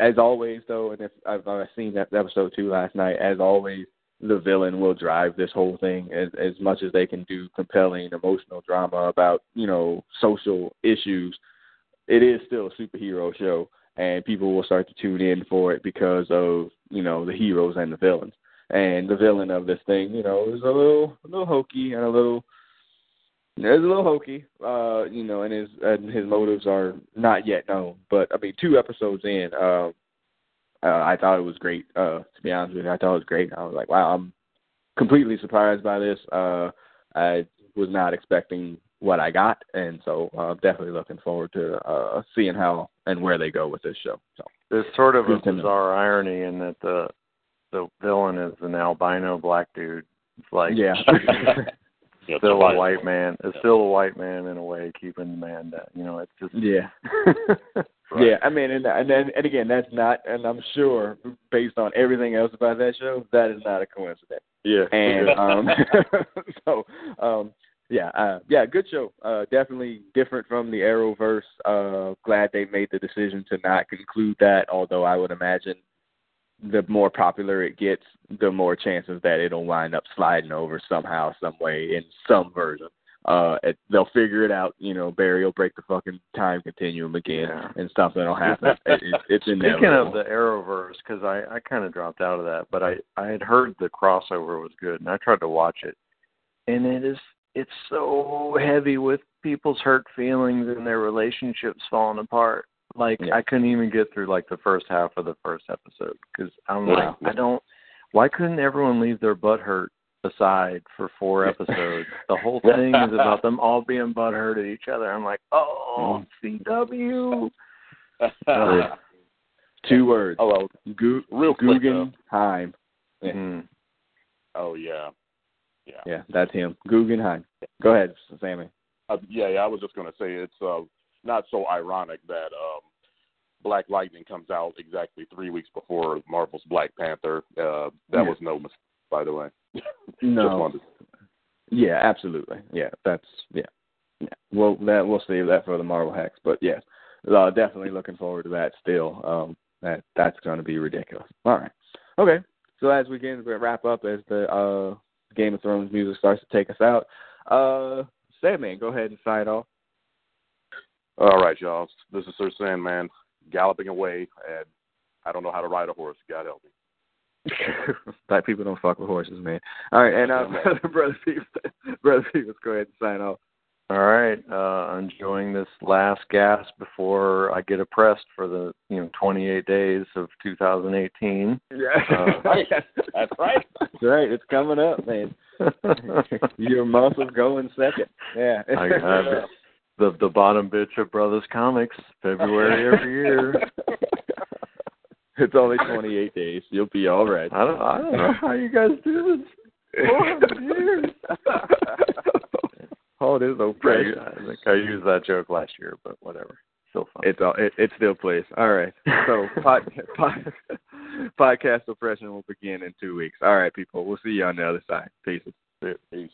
as always though, and if I've, I've seen that episode two last night, as always, the villain will drive this whole thing as as much as they can do compelling emotional drama about you know social issues. It is still a superhero show, and people will start to tune in for it because of you know the heroes and the villains. And the villain of this thing, you know, is a little a little hokey and a little there's a little hokey, uh, you know, and his and his motives are not yet known. But I mean, two episodes in, uh, uh, I thought it was great. Uh, to be honest with you, I thought it was great. I was like, wow, I'm completely surprised by this. Uh, I was not expecting what I got, and so I'm uh, definitely looking forward to uh, seeing how and where they go with this show. So There's sort of a Good to know. bizarre irony in that the the villain is an albino black dude. It's like yeah, Yeah, still a white man. It's still a white man in a way, keeping the man down. You know, it's just yeah. Yeah, I mean, and and then and again, that's not, and I'm sure based on everything else about that show, that is not a coincidence. yeah. And um, so, um, yeah, uh, yeah, good show. Uh, definitely different from the Arrowverse. Uh, glad they made the decision to not conclude that. Although I would imagine the more popular it gets, the more chances that it'll wind up sliding over somehow, some way, in some version. Uh, it, they'll figure it out. You know, Barry will break the fucking time continuum again, Yeah. and stuff that'll happen. it, it, it's Speaking of the Arrowverse, because I I kind of dropped out of that, but I I had heard the crossover was good, and I tried to watch it, and it is it's so heavy with people's hurt feelings and their relationships falling apart. Like Yeah. I couldn't even get through like the first half of the first episode because I'm Wow. like I don't. Why couldn't everyone leave their butt hurt aside for four episodes? the whole thing is about them all being butt hurt at each other. I'm like, oh, CW. Uh, Two words. Oh well. Gu- Real quick, though. Guggenheim. Yeah. Mhm. Oh yeah. Yeah. Yeah, that's him. Guggenheim. Go ahead, Sammy. Uh, yeah, yeah. I was just gonna say it's uh, not so ironic that um, Black Lightning comes out exactly three weeks before Marvel's Black Panther. Uh, that Yeah. was no mistake, by the way. No. Yeah, absolutely. Yeah, that's yeah. Yeah. Well, that we'll save that for the Marvel hacks, but yeah, uh, definitely looking forward to that. Still, um, that that's going to be ridiculous. All right. Okay. So as we get to wrap up, as the uh, Game of Thrones music starts to take us out, uh, Sandman, go ahead and sign off. All right, y'all. This is Sir Sandman galloping away, and I don't know how to ride a horse. God help me. Black people don't fuck with horses, man. All right, and uh, brother Peeps, brother Peeps, go ahead and sign off. All right, uh, enjoying this last gasp before I get oppressed for the you know 28 days of 2018. Yeah, Uh, That's right. That's right. It's coming up, man. Your month of going second. Yeah. I, I, the the bottom bitch of Brothers Comics, February every year. it's only 28 days. You'll be all right. I don't I don't know how you guys do this. 400 years. oh, it is pressure. I think I used that joke last year, but whatever. Still fun. It's all. It, it still plays. All right. So pod, pod, podcast oppression will begin in two weeks. All right, people. We'll see you on the other side. Peace. Peace.